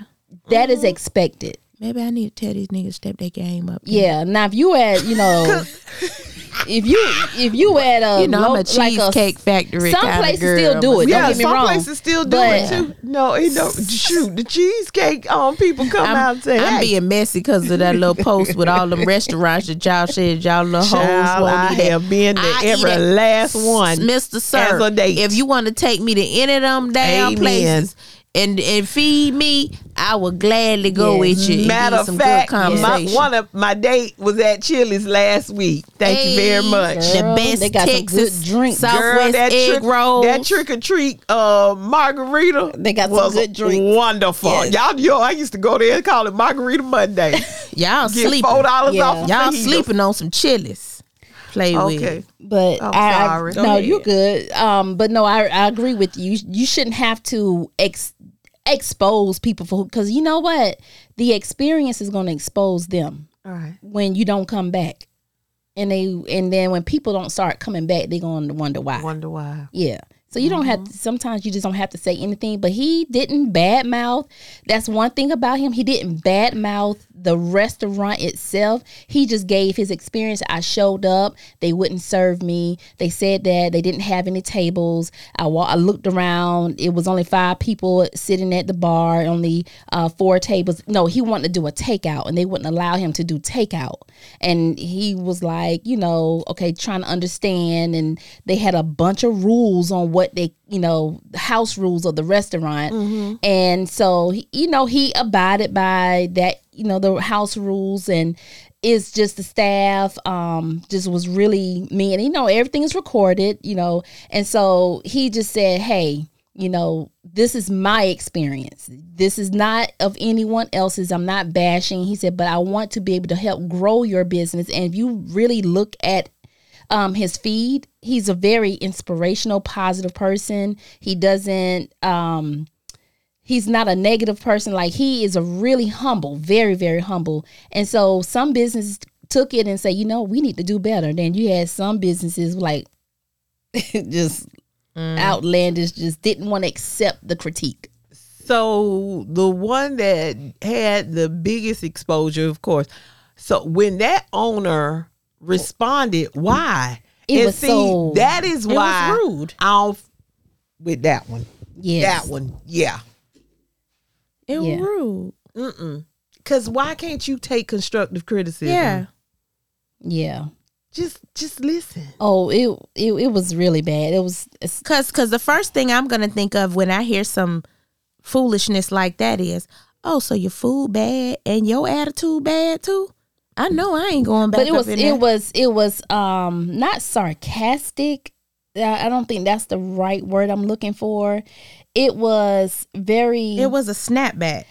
Speaker 1: That is expected.
Speaker 3: Maybe I need to tell these niggas step their game up.
Speaker 1: Yeah. Now if you at you know, if you if you at a
Speaker 3: You know,
Speaker 1: low-
Speaker 3: I'm a cheesecake factory.
Speaker 1: some places still do it.
Speaker 2: yeah,
Speaker 1: Don't get me
Speaker 2: some
Speaker 1: wrong.
Speaker 2: places still do
Speaker 1: But-
Speaker 2: it too. No, it don't. Shoot, the cheesecake um people come out
Speaker 3: I'm,
Speaker 2: and say,
Speaker 3: I'm
Speaker 2: hey,
Speaker 3: being messy because of that little post with all them restaurants that y'all said y'all little hoes won't
Speaker 2: I
Speaker 3: that.
Speaker 2: have been to every last one.
Speaker 3: Mr. Sir,
Speaker 2: a
Speaker 3: if you want to take me to any of them damn
Speaker 2: Amen.
Speaker 3: places and and feed me, I will gladly go
Speaker 1: Yes.
Speaker 3: with you.
Speaker 2: Matter of fact,
Speaker 3: good
Speaker 2: my, one of my date was at Chili's last week. Thank you very
Speaker 3: Hey,
Speaker 2: much.
Speaker 3: The
Speaker 1: Girl,
Speaker 3: best
Speaker 1: they got some
Speaker 3: Texas
Speaker 1: good drinks.
Speaker 3: Southwest
Speaker 2: that
Speaker 3: egg
Speaker 2: trick,
Speaker 3: roll.
Speaker 2: that trick or treat uh, margarita.
Speaker 1: They got some good drinks.
Speaker 2: Wonderful.
Speaker 1: Yes.
Speaker 2: Y'all, yo, I used to go there and call it Margarita Monday.
Speaker 3: Y'all
Speaker 2: Get
Speaker 3: sleeping.
Speaker 2: four dollars
Speaker 1: Yeah.
Speaker 2: off.
Speaker 3: Y'all
Speaker 2: the
Speaker 3: sleeping on some Chili's. Play
Speaker 2: Okay.
Speaker 3: with.
Speaker 1: But
Speaker 2: I'm
Speaker 1: I, I-
Speaker 2: sorry. Go
Speaker 1: no,
Speaker 3: ahead.
Speaker 1: you're good. Um, but no, I, I agree with you. You shouldn't have to ex- expose people for because you know what, the experience is going to expose them
Speaker 2: All right.
Speaker 1: when you don't come back, and they and then when people don't start coming back, they're going to wonder why.
Speaker 2: Wonder why.
Speaker 1: Yeah. So you don't have to, sometimes you just don't have to say anything, but he didn't badmouth. That's one thing about him. He didn't badmouth the restaurant itself. He just gave his experience. I showed up, they wouldn't serve me. They said that they didn't have any tables. I wa- I looked around. It was only five people sitting at the bar, only uh, four tables. No, he wanted to do a takeout and they wouldn't allow him to do takeout. And he was like, you know, okay, trying to understand and they had a bunch of rules on what they you know house rules of the restaurant. And so you know he abided by that you know the house rules and it's just the staff um just was really mean. And you know everything is recorded you know. And so he just said hey you know this is my experience. This is not of anyone else's. I'm not bashing. He said but i want to be able to help grow your business. And if you really look at um, his feed. He's a very inspirational, positive person. He doesn't. Um, he's not a negative person. Like he is a really humble, very very humble. And so some businesses took it and say, you know, we need to do better. Then you had some businesses like just outlandish, just didn't want to accept the critique.
Speaker 2: So the one that had the biggest exposure, of course. So when that owner responded, why?
Speaker 1: It
Speaker 2: and
Speaker 1: was
Speaker 2: see,
Speaker 1: so-
Speaker 2: that is
Speaker 3: was
Speaker 2: why
Speaker 3: rude.
Speaker 2: I'll with that one.
Speaker 1: Yes.
Speaker 2: That one, yeah.
Speaker 3: It was
Speaker 1: Yeah.
Speaker 3: rude.
Speaker 2: Mm-mm. Cause why can't you take constructive criticism?
Speaker 3: Yeah.
Speaker 1: Yeah.
Speaker 2: Just just listen.
Speaker 1: Oh, it it, it was really bad. It was it's,
Speaker 3: Cause, cause the first thing I'm gonna think of when I hear some foolishness like that is, oh, so your food bad and your attitude bad too. I know I ain't going back.
Speaker 1: but it was it
Speaker 3: there.
Speaker 1: was it was um not sarcastic i don't think that's the right word i'm looking for it was very
Speaker 3: It was a snapback.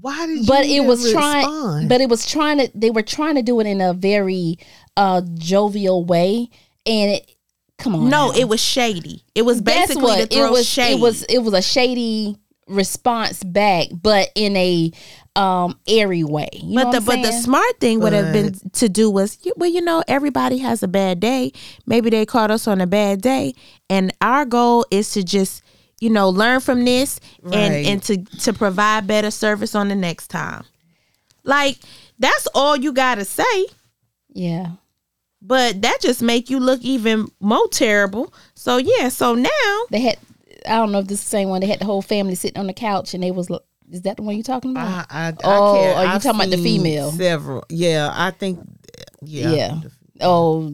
Speaker 2: Why did you
Speaker 1: but it was trying but it was trying to they were trying to do it in a very uh jovial way and it come on
Speaker 3: No,
Speaker 1: now.
Speaker 3: it was shady. It was basically
Speaker 1: what
Speaker 3: to throw
Speaker 1: it was
Speaker 3: shade.
Speaker 1: it was it was a shady response back but in a um airy way. You know
Speaker 3: but the but the smart thing would have been to do was you- well you know everybody has a bad day. Maybe they caught us on a bad day. And our goal is to just you know learn from this
Speaker 2: Right.
Speaker 3: and and to to provide better service on the next time. Like that's all you gotta say.
Speaker 1: Yeah.
Speaker 3: But that just make you look even more terrible. So yeah so now
Speaker 1: they had I don't know if this is the same one. They had the whole family sitting on the couch, and they was. like- Is that the one you're talking about?
Speaker 2: I, I, I
Speaker 1: Oh,
Speaker 2: can't.
Speaker 1: are you
Speaker 2: I've
Speaker 1: talking about the female?
Speaker 2: Several. Yeah, I think. Yeah.
Speaker 1: yeah. Oh,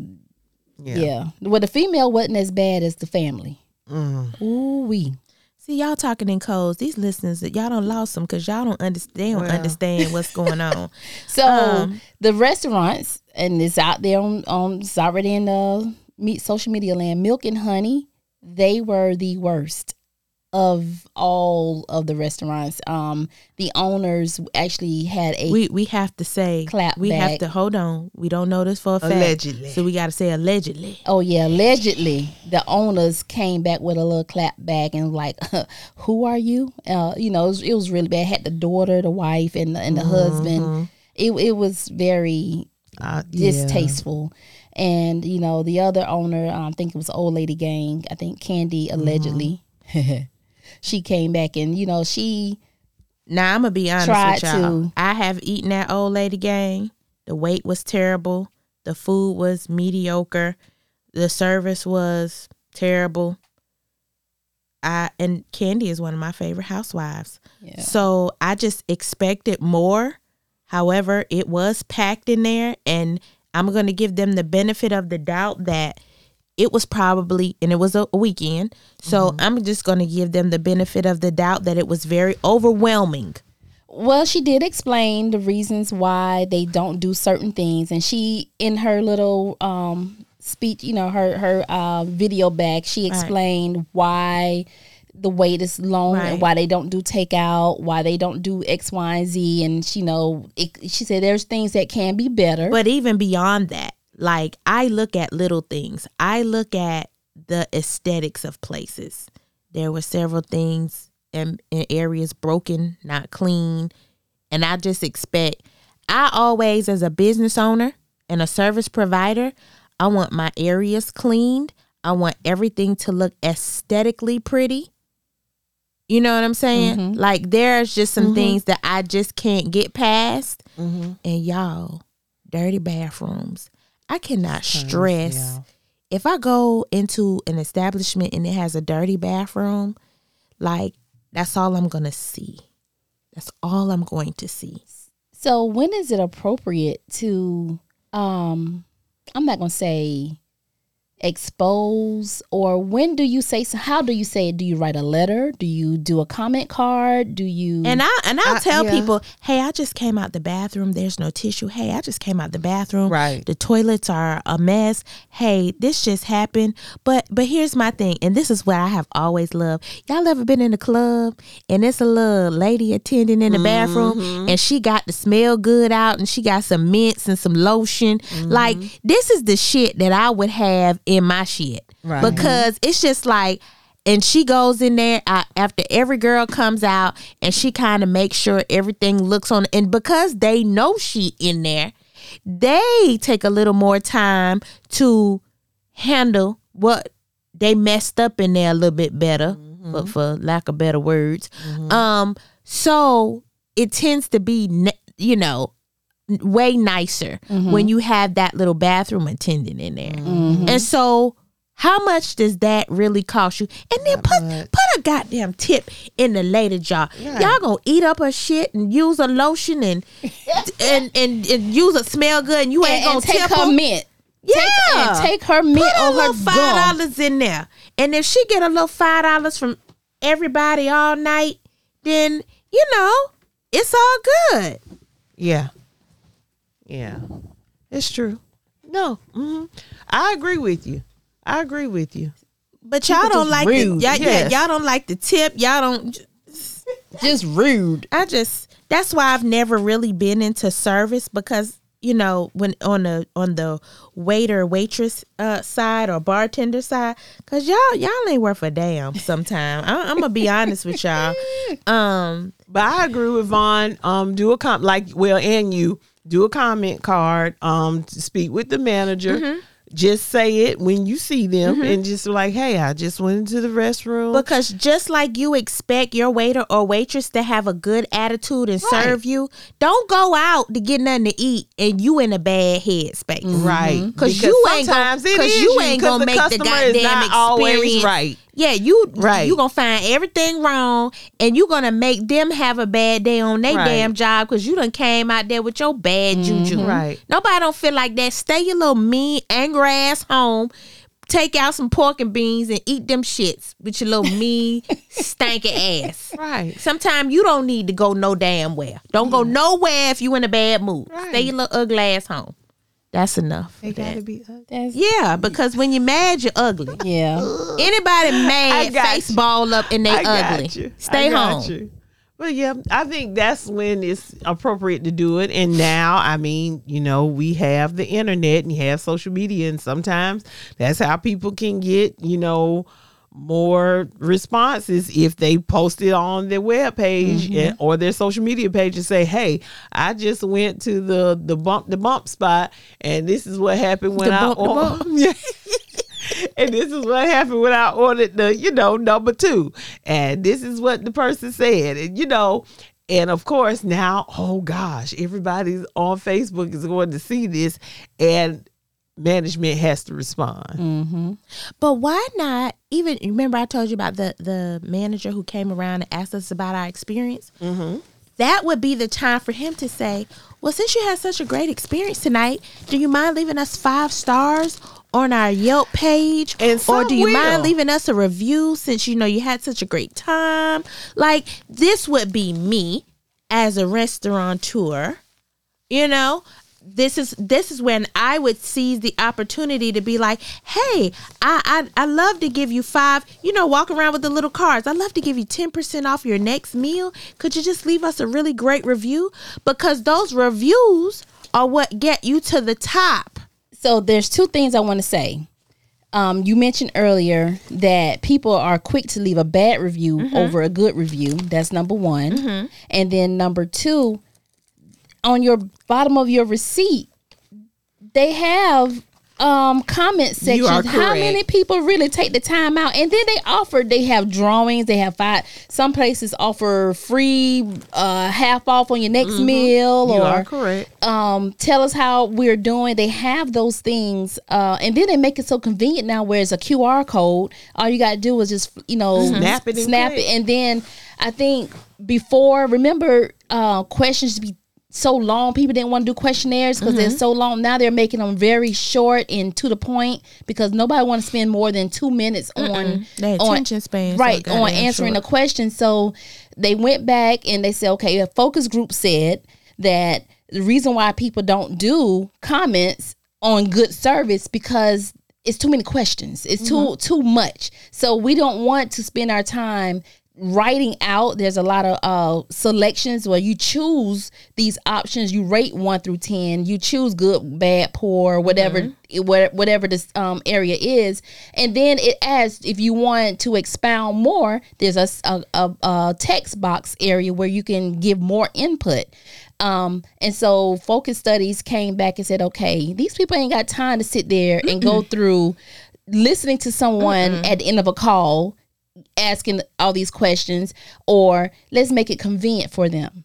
Speaker 2: Yeah.
Speaker 1: yeah. Well, the female wasn't as bad as the family.
Speaker 2: Mm.
Speaker 1: Ooh wee.
Speaker 3: see y'all talking in codes these listeners y'all don't lost them because y'all don't understand they don't
Speaker 2: Well.
Speaker 3: understand what's going on
Speaker 1: So
Speaker 3: Um,
Speaker 1: the restaurants, and it's out there on, on it's already in the meet social media land. Milk and Honey, they were the worst of all of the restaurants. Um, the owners actually had a
Speaker 3: we we have to say
Speaker 1: Clap
Speaker 3: we have to hold on we don't know this for a fact
Speaker 2: Allegedly.
Speaker 3: so we got to say allegedly
Speaker 1: Oh yeah, allegedly the owners came back with a little clap back and like, "Who are you?" Uh, you know, it was, it was really bad. Had the daughter, the wife, and the, and the husband. It it was very
Speaker 2: Uh, yeah.
Speaker 1: And you know, the other owner, um, I think it was old lady gang. I think Kandi allegedly. she came back and you know she
Speaker 3: Now I'm gonna be honest with y'all.
Speaker 1: to.
Speaker 3: I have eaten that old lady gang. The wait was terrible. The food was mediocre. The service was terrible. I and Kandi is one of my favorite housewives.
Speaker 1: Yeah.
Speaker 3: So I just expected more. However, it was packed in there, and I'm going to give them the benefit of the doubt that it was probably, and it was a weekend. So I'm just going to give them the benefit of the doubt that it was very overwhelming.
Speaker 1: Well, she did explain the reasons why they don't do certain things, and she in her little um speech, you know, her her uh, video back, she explained why the wait is long
Speaker 3: Right.
Speaker 1: and why they don't do takeout, why they don't do X, Y, and Z, and she know it, she said there's things that can be better.
Speaker 3: But even beyond that, like I look at little things. I look at the aesthetics of places. There were several things in, in areas broken, not clean, and I just expect. I always, as a business owner and a service provider, I want my areas cleaned. I want everything to look aesthetically pretty. You know what I'm saying? Mm-hmm. Like there's just some mm-hmm. things that I just can't get past. Mm-hmm. And y'all, dirty bathrooms. I cannot stress
Speaker 2: yeah.
Speaker 3: if I go into an establishment and it has a dirty bathroom, like that's all I'm gonna see. That's all I'm going to see.
Speaker 1: So when is it appropriate to um I'm not going to say expose or when do you say so how do you say it do you write a letter do you do a comment card do you
Speaker 3: And I and I'll
Speaker 2: I-
Speaker 3: tell
Speaker 2: yeah.
Speaker 3: people, hey, I just came out the bathroom. There's no tissue. Hey, I just came out the bathroom.
Speaker 2: Right.
Speaker 3: The toilets are a mess. Hey, this just happened. But but here's my thing, and this is what I have always loved. Y'all ever been in a club and it's a little lady attending in the bathroom mm-hmm. and she got the smell good out and she got some mints and some lotion. Like mm-hmm. this is the shit that I would have in my shit.
Speaker 2: Right.
Speaker 3: Because it's just like and she goes in there uh, after every girl comes out and she kind of makes sure everything looks on and because they know she in there they take a little more time to handle what they messed up in there a little bit better but for lack of better words um so it tends to be you know way nicer mm-hmm. when you have that little bathroom attendant in there mm-hmm. and so how much does that really cost you? And then put put a goddamn tip in the lady jar. Y'all gonna eat up her shit and use a lotion and and, and and use a smell good and you ain't
Speaker 1: and,
Speaker 3: gonna
Speaker 1: and take
Speaker 3: tip
Speaker 1: her
Speaker 3: her?
Speaker 1: mint
Speaker 3: Yeah,
Speaker 1: take, and take her mint
Speaker 3: put a little five dollars in there. And if she get a little five dollars from everybody all night, then you know it's all good.
Speaker 2: Yeah. Yeah. It's true. No. hmm I agree with you. I agree with you.
Speaker 3: But y'all don't like the,
Speaker 1: rude.
Speaker 3: y'all,
Speaker 2: Yes.
Speaker 3: yeah, y'all don't like the tip. Y'all don't.
Speaker 1: just rude
Speaker 3: I just that's why I've never really been into service because you know when on the on the waiter waitress uh, side or bartender side because y'all y'all ain't worth a damn. Sometime I, I'm gonna be honest with y'all. Um,
Speaker 2: But I agree with Von. Um, do a comp like well, and you do a comment card. Um, speak with the manager. Mm-hmm. Just say it when you see them, mm-hmm. and just like, hey, I just went into the restroom.
Speaker 3: because just like you expect your waiter or waitress to have a good attitude and
Speaker 2: Right.
Speaker 3: serve you, don't go out to get nothing to eat and you in a bad headspace.
Speaker 2: right? Mm-hmm.
Speaker 3: Cause
Speaker 2: Because
Speaker 3: you ain't gonna, you ain't gonna make the goddamn experience
Speaker 2: right.
Speaker 3: Yeah, you
Speaker 2: Right.
Speaker 3: You gonna find everything wrong, and you gonna make them have a bad day on their
Speaker 2: Right.
Speaker 3: damn job because you done came out there with your bad mm-hmm. juju.
Speaker 2: Right.
Speaker 3: Nobody don't feel like that. Stay your little mean, angry ass home. Take out some pork and beans and eat them shits with your little mean, stanky ass.
Speaker 2: Right.
Speaker 3: Sometimes you don't need to go no damn where. Don't go nowhere if you in a bad mood.
Speaker 2: Right.
Speaker 3: Stay your little ugly ass home. That's enough.
Speaker 2: They gotta be. ugly.
Speaker 1: That's,
Speaker 3: Yeah, because when you're mad, you're ugly.
Speaker 1: yeah
Speaker 3: Anybody mad, face
Speaker 2: you.
Speaker 3: ball up and they
Speaker 2: I got
Speaker 3: ugly.
Speaker 2: you.
Speaker 3: Stay
Speaker 2: I got
Speaker 3: home.
Speaker 2: you. But yeah, I think that's when it's appropriate to do it. And now, I mean, you know, we have the internet and you have social media, and sometimes that's how people can get, you know, more responses if they post it on their web page
Speaker 3: Mm-hmm.
Speaker 2: or their social media page and say, "Hey, I just went to the the bump the bump spot, and this is what happened when
Speaker 3: The
Speaker 2: I
Speaker 3: bump, the
Speaker 2: or- and this is what happened when I ordered the, you know, number two. And this is what the person said. And, you know, And of course, now, oh gosh, everybody's on Facebook is going to see this, and management has to respond.
Speaker 1: Mm-hmm.
Speaker 3: But why not? Even remember, I told you about the the manager who came around and asked us about our experience.
Speaker 2: Mm-hmm.
Speaker 3: That would be the time for him to say, "Well, since you had such a great experience tonight, do you mind leaving us five stars on our Yelp page,
Speaker 2: And
Speaker 3: or do you
Speaker 2: will.
Speaker 3: mind leaving us a review since you know you had such a great time?" Like this would be me as a restaurateur you know this is this is when i would seize the opportunity to be like hey i i, I love to give you five you know walk around with the little cards i love to give you 10% off your next meal could you just leave us a really great review because those reviews are what get you to the top
Speaker 1: So there's two things I want to say. Um, you mentioned earlier that people are quick to leave a bad review over a good review. That's number one. And then number two, on your bottom of your receipt, they have um comment sections. How many people really take the time out? And then they offer, they have drawings, they have five some places offer free uh half off on your next meal
Speaker 2: You
Speaker 1: or
Speaker 2: are correct.
Speaker 1: um, tell us how we're doing. They have those things, uh, and then they make it so convenient now. Where it's a QR code, all you gotta do is just you know
Speaker 2: Snap it and
Speaker 1: snap it, and then I think before remember uh, questions to be so long. People didn't want to do questionnaires because they're mm-hmm. so long. Now they're making them very short and to the point because nobody want to spend more than two minutes on
Speaker 3: Their
Speaker 1: on-
Speaker 3: attention span so
Speaker 1: right on answering
Speaker 3: short.
Speaker 1: a question. So they went back and they said, okay, a focus group said that the reason why people don't do comments on good service because it's too many questions. It's too mm-hmm. too much. So we don't want to spend our time writing out there's a lot of uh selections where you choose these options. You rate 1 through 10 you choose good bad poor whatever it- wha- whatever this um area is. And then it asks if you want to expound more there's a a text box area where you can give more input. Um and so focus studies came back and said okay these people ain't got time to sit there and go through listening to someone at the end of a call asking all these questions or let's make it convenient for them.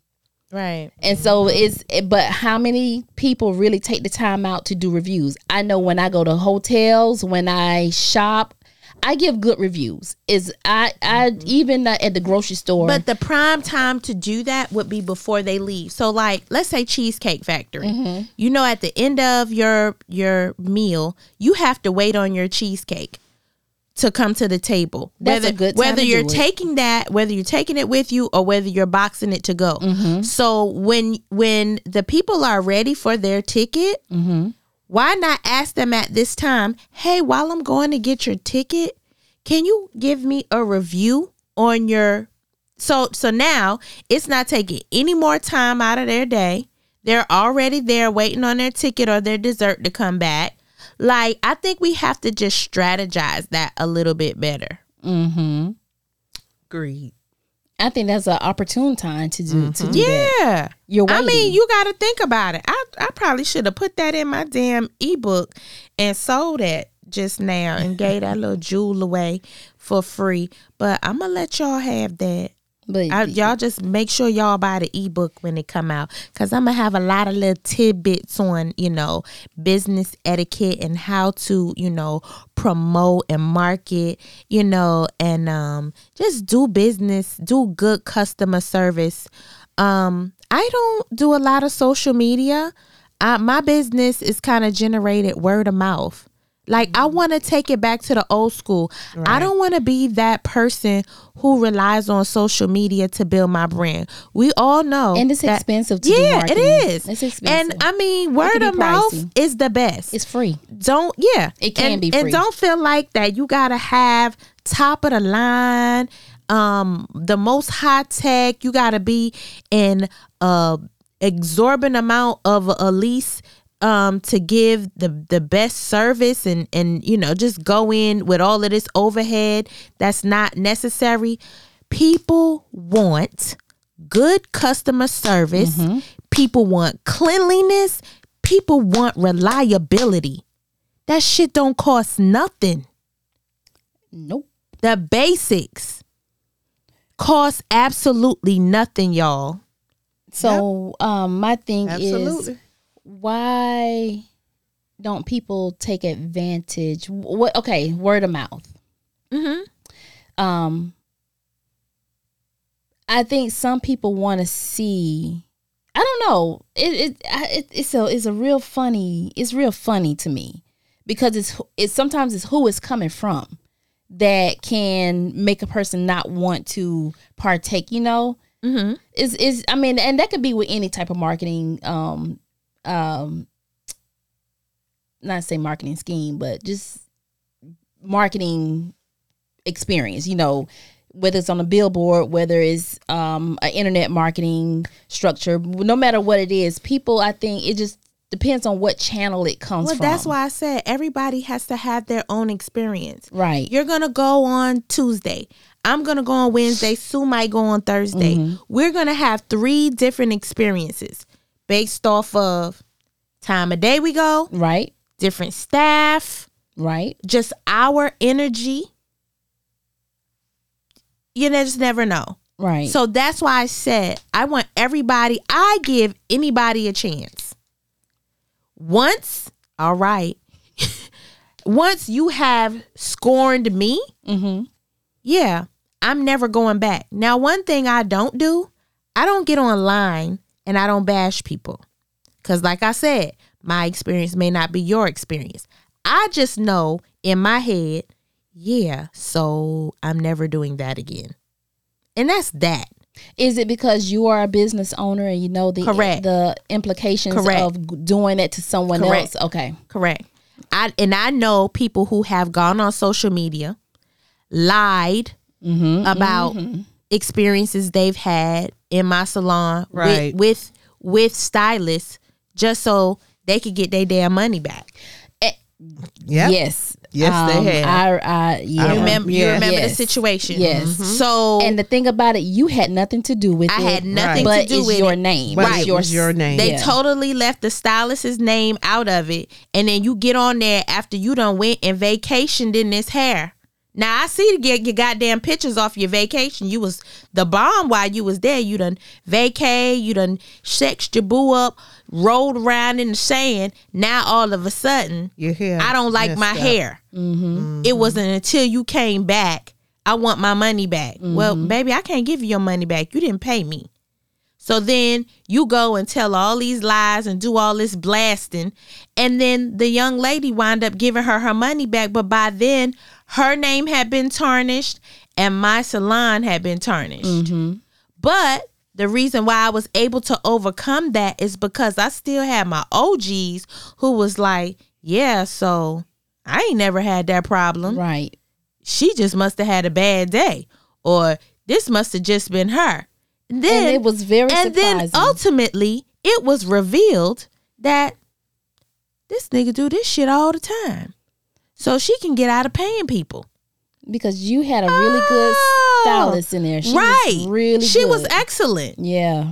Speaker 3: Right.
Speaker 1: And so it's but how many people really take the time out to do reviews? I know when i go to hotels when i shop i give good reviews. Is i i even uh, at the grocery store.
Speaker 3: But the prime time to do that would be before they leave. So like let's say Cheesecake Factory.
Speaker 1: Mm-hmm.
Speaker 3: You know at the end of your your meal, you have to wait on your cheesecake to come to the table.
Speaker 1: That's a
Speaker 3: whether whether you're taking that, whether you're taking it with you or whether you're boxing it to go.
Speaker 1: Mm-hmm.
Speaker 3: So when when the people are ready for their ticket,
Speaker 1: Mm-hmm.
Speaker 3: why not ask them at this time, hey, while I'm going to get your ticket, can you give me a review on your so so now it's not taking any more time out of their day. They're already there waiting on their ticket or their dessert to come back. Like I think we have to just strategize that a little bit better.
Speaker 1: mm-hmm.
Speaker 2: Agreed.
Speaker 1: i think that's an opportune time to do to do that
Speaker 3: Yeah.
Speaker 1: you're
Speaker 3: I mean, you got to think about it. I, I probably should have put that in my damn ebook and sold that just now and gave that little jewel away for free. But I'm gonna let y'all have that.
Speaker 1: But
Speaker 3: I, y'all just make sure y'all buy the ebook when it come out because i'm gonna have a lot of little tidbits on you know business etiquette and how to you know promote and market you know and um just do business do good customer service. Um i don't do a lot of social media. Uh, my business is kind of generated word of mouth like I want to take it back to the old school. I don't want to be that person who relies on social media to build my brand. We all know,
Speaker 1: and it's
Speaker 3: that-
Speaker 1: expensive to do
Speaker 3: Yeah, it is.
Speaker 1: it's expensive
Speaker 3: And I mean, word of mouth is the best.
Speaker 1: it's free
Speaker 3: don't yeah.
Speaker 1: It can
Speaker 3: and,
Speaker 1: be Free.
Speaker 3: and don't feel like that. You gotta have top of the line, um, the most high tech. You gotta be in a exorbitant amount of a lease um to give the the best service and and you know just go in with all of this overhead that's not necessary. People want good customer service. People want cleanliness. People want reliability. That shit don't cost nothing.
Speaker 1: Nope.
Speaker 3: The basics cost absolutely nothing y'all.
Speaker 1: So um my thing is
Speaker 2: Absolutely.
Speaker 1: Why don't people take advantage what okay, word of mouth.
Speaker 3: Mm-hmm.
Speaker 1: Um I think some people want to see I don't know. It it, it it's a it's a real funny it's real funny to me because it's it's sometimes it's who it's coming from that can make a person not want to partake, you know?
Speaker 3: Mm-hmm.
Speaker 1: is is I mean, and that could be with any type of marketing, um, um, not say marketing scheme, but just marketing experience. You know, whether it's on a billboard, whether it's um an internet marketing structure, no matter what it is, people. I think it just depends on what channel it comes
Speaker 3: Well,
Speaker 1: from.
Speaker 3: that's why I said everybody has to have their own experience.
Speaker 1: right?
Speaker 3: You're gonna go on Tuesday. I'm gonna go on Wednesday. Sue might go on Thursday.
Speaker 1: Mm-hmm.
Speaker 3: We're gonna have three different experiences based off of time of day we go,
Speaker 1: right,
Speaker 3: different staff,
Speaker 1: right,
Speaker 3: just our energy. You just never know.
Speaker 1: right.
Speaker 3: So that's why I said I want everybody, I give anybody a chance. Once, all right. Once you have scorned me,
Speaker 1: mm-hmm.
Speaker 3: yeah, I'm never going back. Now, one thing I don't do, I don't get online and I don't bash people. Because, like I said, my experience may not be your experience. I just know in my head, yeah, so I'm never doing that again. And that's that.
Speaker 1: Is it because you are a business owner and you know the
Speaker 3: Correct.
Speaker 1: the implications
Speaker 3: Correct.
Speaker 1: of doing it to someone
Speaker 3: Correct.
Speaker 1: else? Okay.
Speaker 3: Correct. I and I know people who have gone on social media, lied
Speaker 1: Mm-hmm.
Speaker 3: about experiences they've had in my salon
Speaker 2: Right.
Speaker 3: with, with with stylists just so they could get their damn money back.
Speaker 2: Eh, yep.
Speaker 1: Yes.
Speaker 2: Yes, they um, have.
Speaker 1: I, I, yeah.
Speaker 2: I
Speaker 3: Remember you remember
Speaker 1: Yes.
Speaker 3: the situation.
Speaker 1: Yes. Mm-hmm. Mm-hmm.
Speaker 3: So
Speaker 1: and the thing about it, you had nothing to do with
Speaker 3: I
Speaker 1: it.
Speaker 3: had nothing
Speaker 1: but
Speaker 3: to do with
Speaker 1: your
Speaker 3: it.
Speaker 1: name.
Speaker 2: But
Speaker 1: It's
Speaker 2: it was your name.
Speaker 3: They
Speaker 1: Yeah.
Speaker 3: totally left the stylist's name out of it. And then you get on there after you done went and vacationed in this hair. Now I see to get your goddamn pictures off your vacation. You was the bomb while you was there. You done vacay, you done sexed your boo up, rolled around in the sand. Now all of a sudden,
Speaker 2: Your hair
Speaker 3: I don't like my
Speaker 2: up.
Speaker 3: hair. Mm-hmm. It wasn't until you came back. I want my money back. Well, mm-hmm. baby, I can't give you your money back. You didn't pay me. So then you go and tell all these lies and do all this blasting. And then the young lady wind up giving her her money back. But by then, her name had been tarnished and my salon had been tarnished. Mm-hmm. But the reason why I was able to overcome that is because I still had my OGs who was like, yeah, so I ain't never had that problem
Speaker 1: Right.
Speaker 3: she just must have had a bad day or this must have just been her then
Speaker 1: and it was very
Speaker 3: and then ultimately it was revealed that this nigga do this shit all the time so she can get out of paying people
Speaker 1: because you had a really good
Speaker 3: Oh,
Speaker 1: stylist in there. She
Speaker 3: right
Speaker 1: Was really
Speaker 3: she
Speaker 1: good.
Speaker 3: was excellent
Speaker 1: Yeah.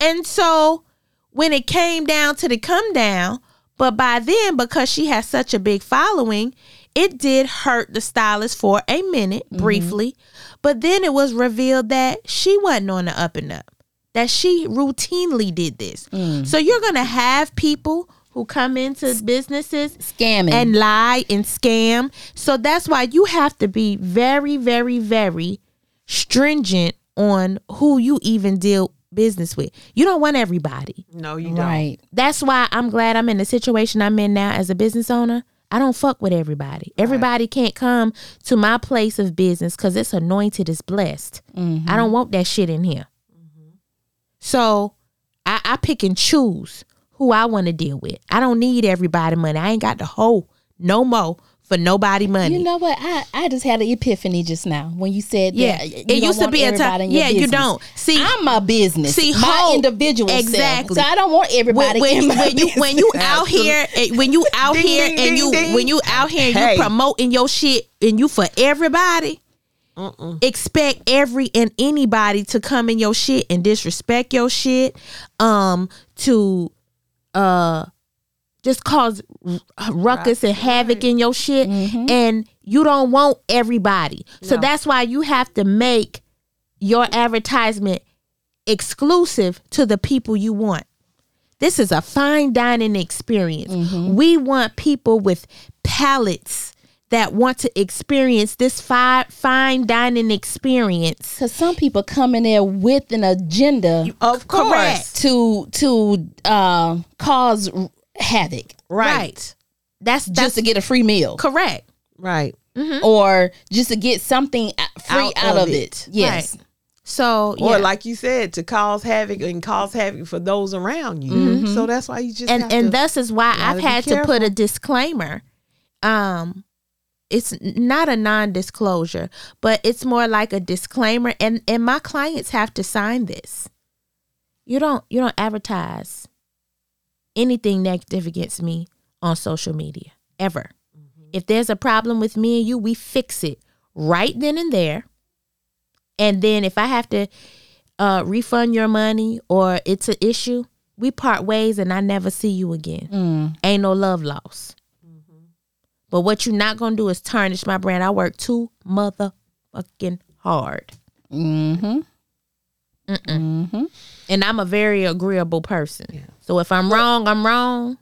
Speaker 3: and so when it came down to the come down but by then because she had such a big following it did hurt the stylist for a minute
Speaker 1: Mm-hmm.
Speaker 3: briefly but then it was revealed that she wasn't on the up and up that she routinely did this
Speaker 1: Mm.
Speaker 3: so you're gonna have people who come into businesses
Speaker 1: Scamming.
Speaker 3: and lie and scam. So that's why you have to be very, very, very stringent on who you even deal business with. You don't want everybody.
Speaker 2: No, you don't.
Speaker 1: right.
Speaker 3: That's why I'm glad I'm in the situation I'm in now as a business owner. I don't fuck with everybody. Everybody can't come to my place of business because it's anointed, it's blessed. I mm-hmm. don't want that shit in here. So I, I pick and choose who I want to deal with. I don't need everybody money. I ain't got the whole no more for nobody money.
Speaker 1: You know what? I, I just had an epiphany just now when you said
Speaker 3: Yeah.
Speaker 1: that.
Speaker 3: It
Speaker 1: you
Speaker 3: used to be a time-
Speaker 1: everybody in your
Speaker 3: yeah, you don't. See-
Speaker 1: I'm a business.
Speaker 3: See,
Speaker 1: my
Speaker 3: whole-
Speaker 1: individual self.
Speaker 3: Exactly.
Speaker 1: So I don't want everybody
Speaker 3: when, when,
Speaker 1: in my
Speaker 3: when you when you out here eh, when you out
Speaker 2: Ding,
Speaker 3: here
Speaker 2: ding,
Speaker 3: and you
Speaker 2: ding.
Speaker 3: when you out here and
Speaker 2: Hey.
Speaker 3: you promoting your shit and you for everybody expect every and anybody to come in your shit and disrespect your shit um to uh just cause r- ruckus and havoc in your shit and you don't want everybody so
Speaker 2: No.
Speaker 3: that's why you have to make your advertisement exclusive to the people you want. This is a fine dining experience. We want people with palates that want to experience this fi- fine dining experience.
Speaker 1: Because some people come in there with an agenda
Speaker 2: Of course.
Speaker 3: Correct.
Speaker 1: to to uh, cause havoc
Speaker 2: Right.
Speaker 3: That's
Speaker 1: just
Speaker 3: that's
Speaker 1: to get a free meal
Speaker 3: correct.
Speaker 2: Right.
Speaker 1: or just to get something free
Speaker 2: Out
Speaker 1: out,
Speaker 2: of
Speaker 1: of,
Speaker 2: it.
Speaker 1: it. Yes.
Speaker 3: Right. So
Speaker 2: Or
Speaker 3: yeah.
Speaker 2: like you said, to cause havoc and cause havoc for those around you. So that's why you just
Speaker 3: and and
Speaker 2: to,
Speaker 3: thus is why I've had to put a disclaimer. Um, it's not a non-disclosure, but it's more like a disclaimer, and and my clients have to sign this. You don't you don't advertise anything negative against me on social media ever. If there's a problem with me and you, we fix it right then and there. And then if I have to uh, refund your money or it's an issue, we part ways and I never see you again.
Speaker 1: Mm.
Speaker 3: Ain't no love loss. But what you're not gonna do is tarnish my brand. I work too motherfucking hard,
Speaker 1: Mm-hmm. Mm-hmm.
Speaker 3: and I'm a very agreeable person. So if I'm wrong, I'm wrong,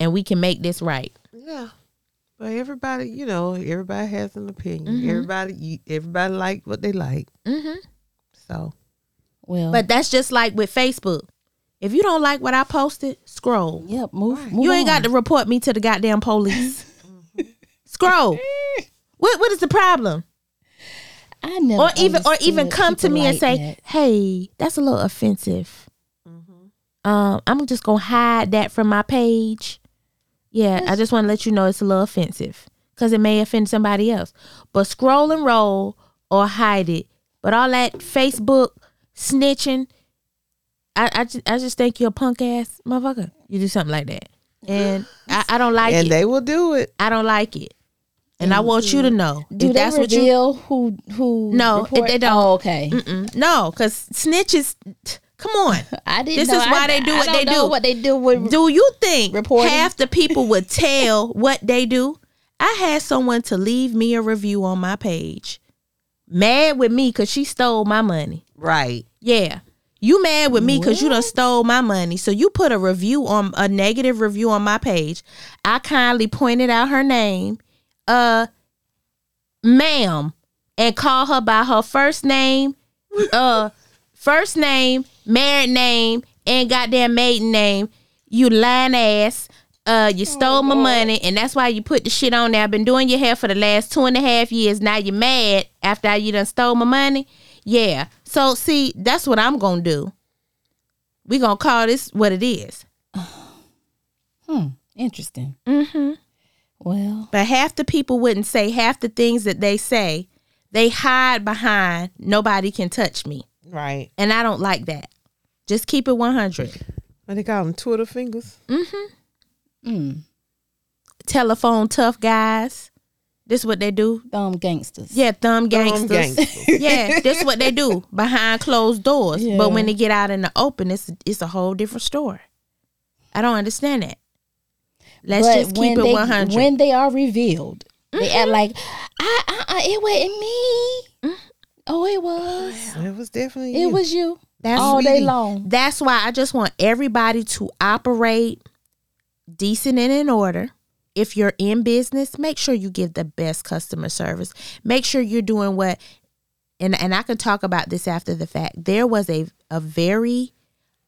Speaker 3: and we can make this right.
Speaker 2: Yeah. But everybody, you know, everybody has an opinion.
Speaker 3: Mm-hmm.
Speaker 2: Everybody, you, everybody like what they like.
Speaker 3: hmm
Speaker 2: So
Speaker 1: Well,
Speaker 3: But that's just like with Facebook. If you don't like what I posted, scroll.
Speaker 1: yep. Move. move
Speaker 3: You ain't got to report me to the goddamn police. scroll. What what is the problem?
Speaker 1: I never.
Speaker 3: or even or even come to
Speaker 1: people
Speaker 3: me and say,
Speaker 1: that.
Speaker 3: "Hey, that's a little offensive." Um, I'm just gonna hide that from my page. Yeah, I just want to let you know it's a little offensive because it may offend somebody else. But scroll and roll or hide it. But all that Facebook snitching, I I just, I just think you're a punk ass motherfucker. You do something like that, and I, I don't like
Speaker 2: and
Speaker 3: it.
Speaker 2: And they will do it.
Speaker 3: I don't like it, and I want you to know
Speaker 1: Do
Speaker 3: if
Speaker 1: they
Speaker 3: that's what you
Speaker 1: reveal who who?
Speaker 3: No,
Speaker 1: report-
Speaker 3: they don't.
Speaker 1: Oh, okay.
Speaker 3: Mm-mm. No, because snitches. Come on.
Speaker 1: I didn't.
Speaker 3: This
Speaker 1: know.
Speaker 3: is why
Speaker 1: I-
Speaker 3: they do
Speaker 1: I
Speaker 3: what they do.
Speaker 1: What they do with
Speaker 3: Do you think
Speaker 1: Reporting?
Speaker 3: half the people would tell what they do? I had someone to leave me a review on my page, mad with me because she stole my money.
Speaker 2: Right.
Speaker 3: Yeah. You mad with me because you done stole my money. So you put a review on a negative review on my page. I kindly pointed out her name, uh, ma'am, and call her by her first name, uh, first name, married name, and goddamn maiden name. You lying ass. Uh, you stole my money, and that's why you put the shit on there. I've been doing your hair for the last two and a half years. Now you're mad after you done stole my money. Yeah. So see, that's what I'm gonna do. We gonna call this what it is. Hmm.
Speaker 1: Interesting.
Speaker 3: Mm-hmm.
Speaker 1: Well,
Speaker 3: But half the people wouldn't say half the things that they say. They hide behind nobody can touch me,
Speaker 2: Right.
Speaker 3: and I don't like that. Just keep it 100.
Speaker 2: What they call them? Twitter fingers.
Speaker 1: mm, hmm. Mm.
Speaker 3: Telephone tough guys. This is what they do.
Speaker 1: thumb gangsters.
Speaker 3: Yeah, thumb
Speaker 2: Thumb
Speaker 3: gangsters.
Speaker 2: gangsters.
Speaker 3: yeah, this what they do behind closed doors.
Speaker 1: Yeah.
Speaker 3: But when they get out in the open, it's it's a whole different story. I don't understand that. Let's
Speaker 1: But
Speaker 3: just keep
Speaker 1: when
Speaker 3: it
Speaker 1: they,
Speaker 3: 100.
Speaker 1: When they are revealed, they
Speaker 3: Mm-hmm.
Speaker 1: act like, I, uh, uh, it wasn't me. Oh, it was.
Speaker 2: It was definitely
Speaker 1: It
Speaker 2: you.
Speaker 1: was you.
Speaker 3: That's
Speaker 1: all day long.
Speaker 3: That's why I just want everybody to operate decent and in order. If you're in business, make sure you give the best customer service. Make sure you're doing what and and I can talk about this after the fact. There was a a very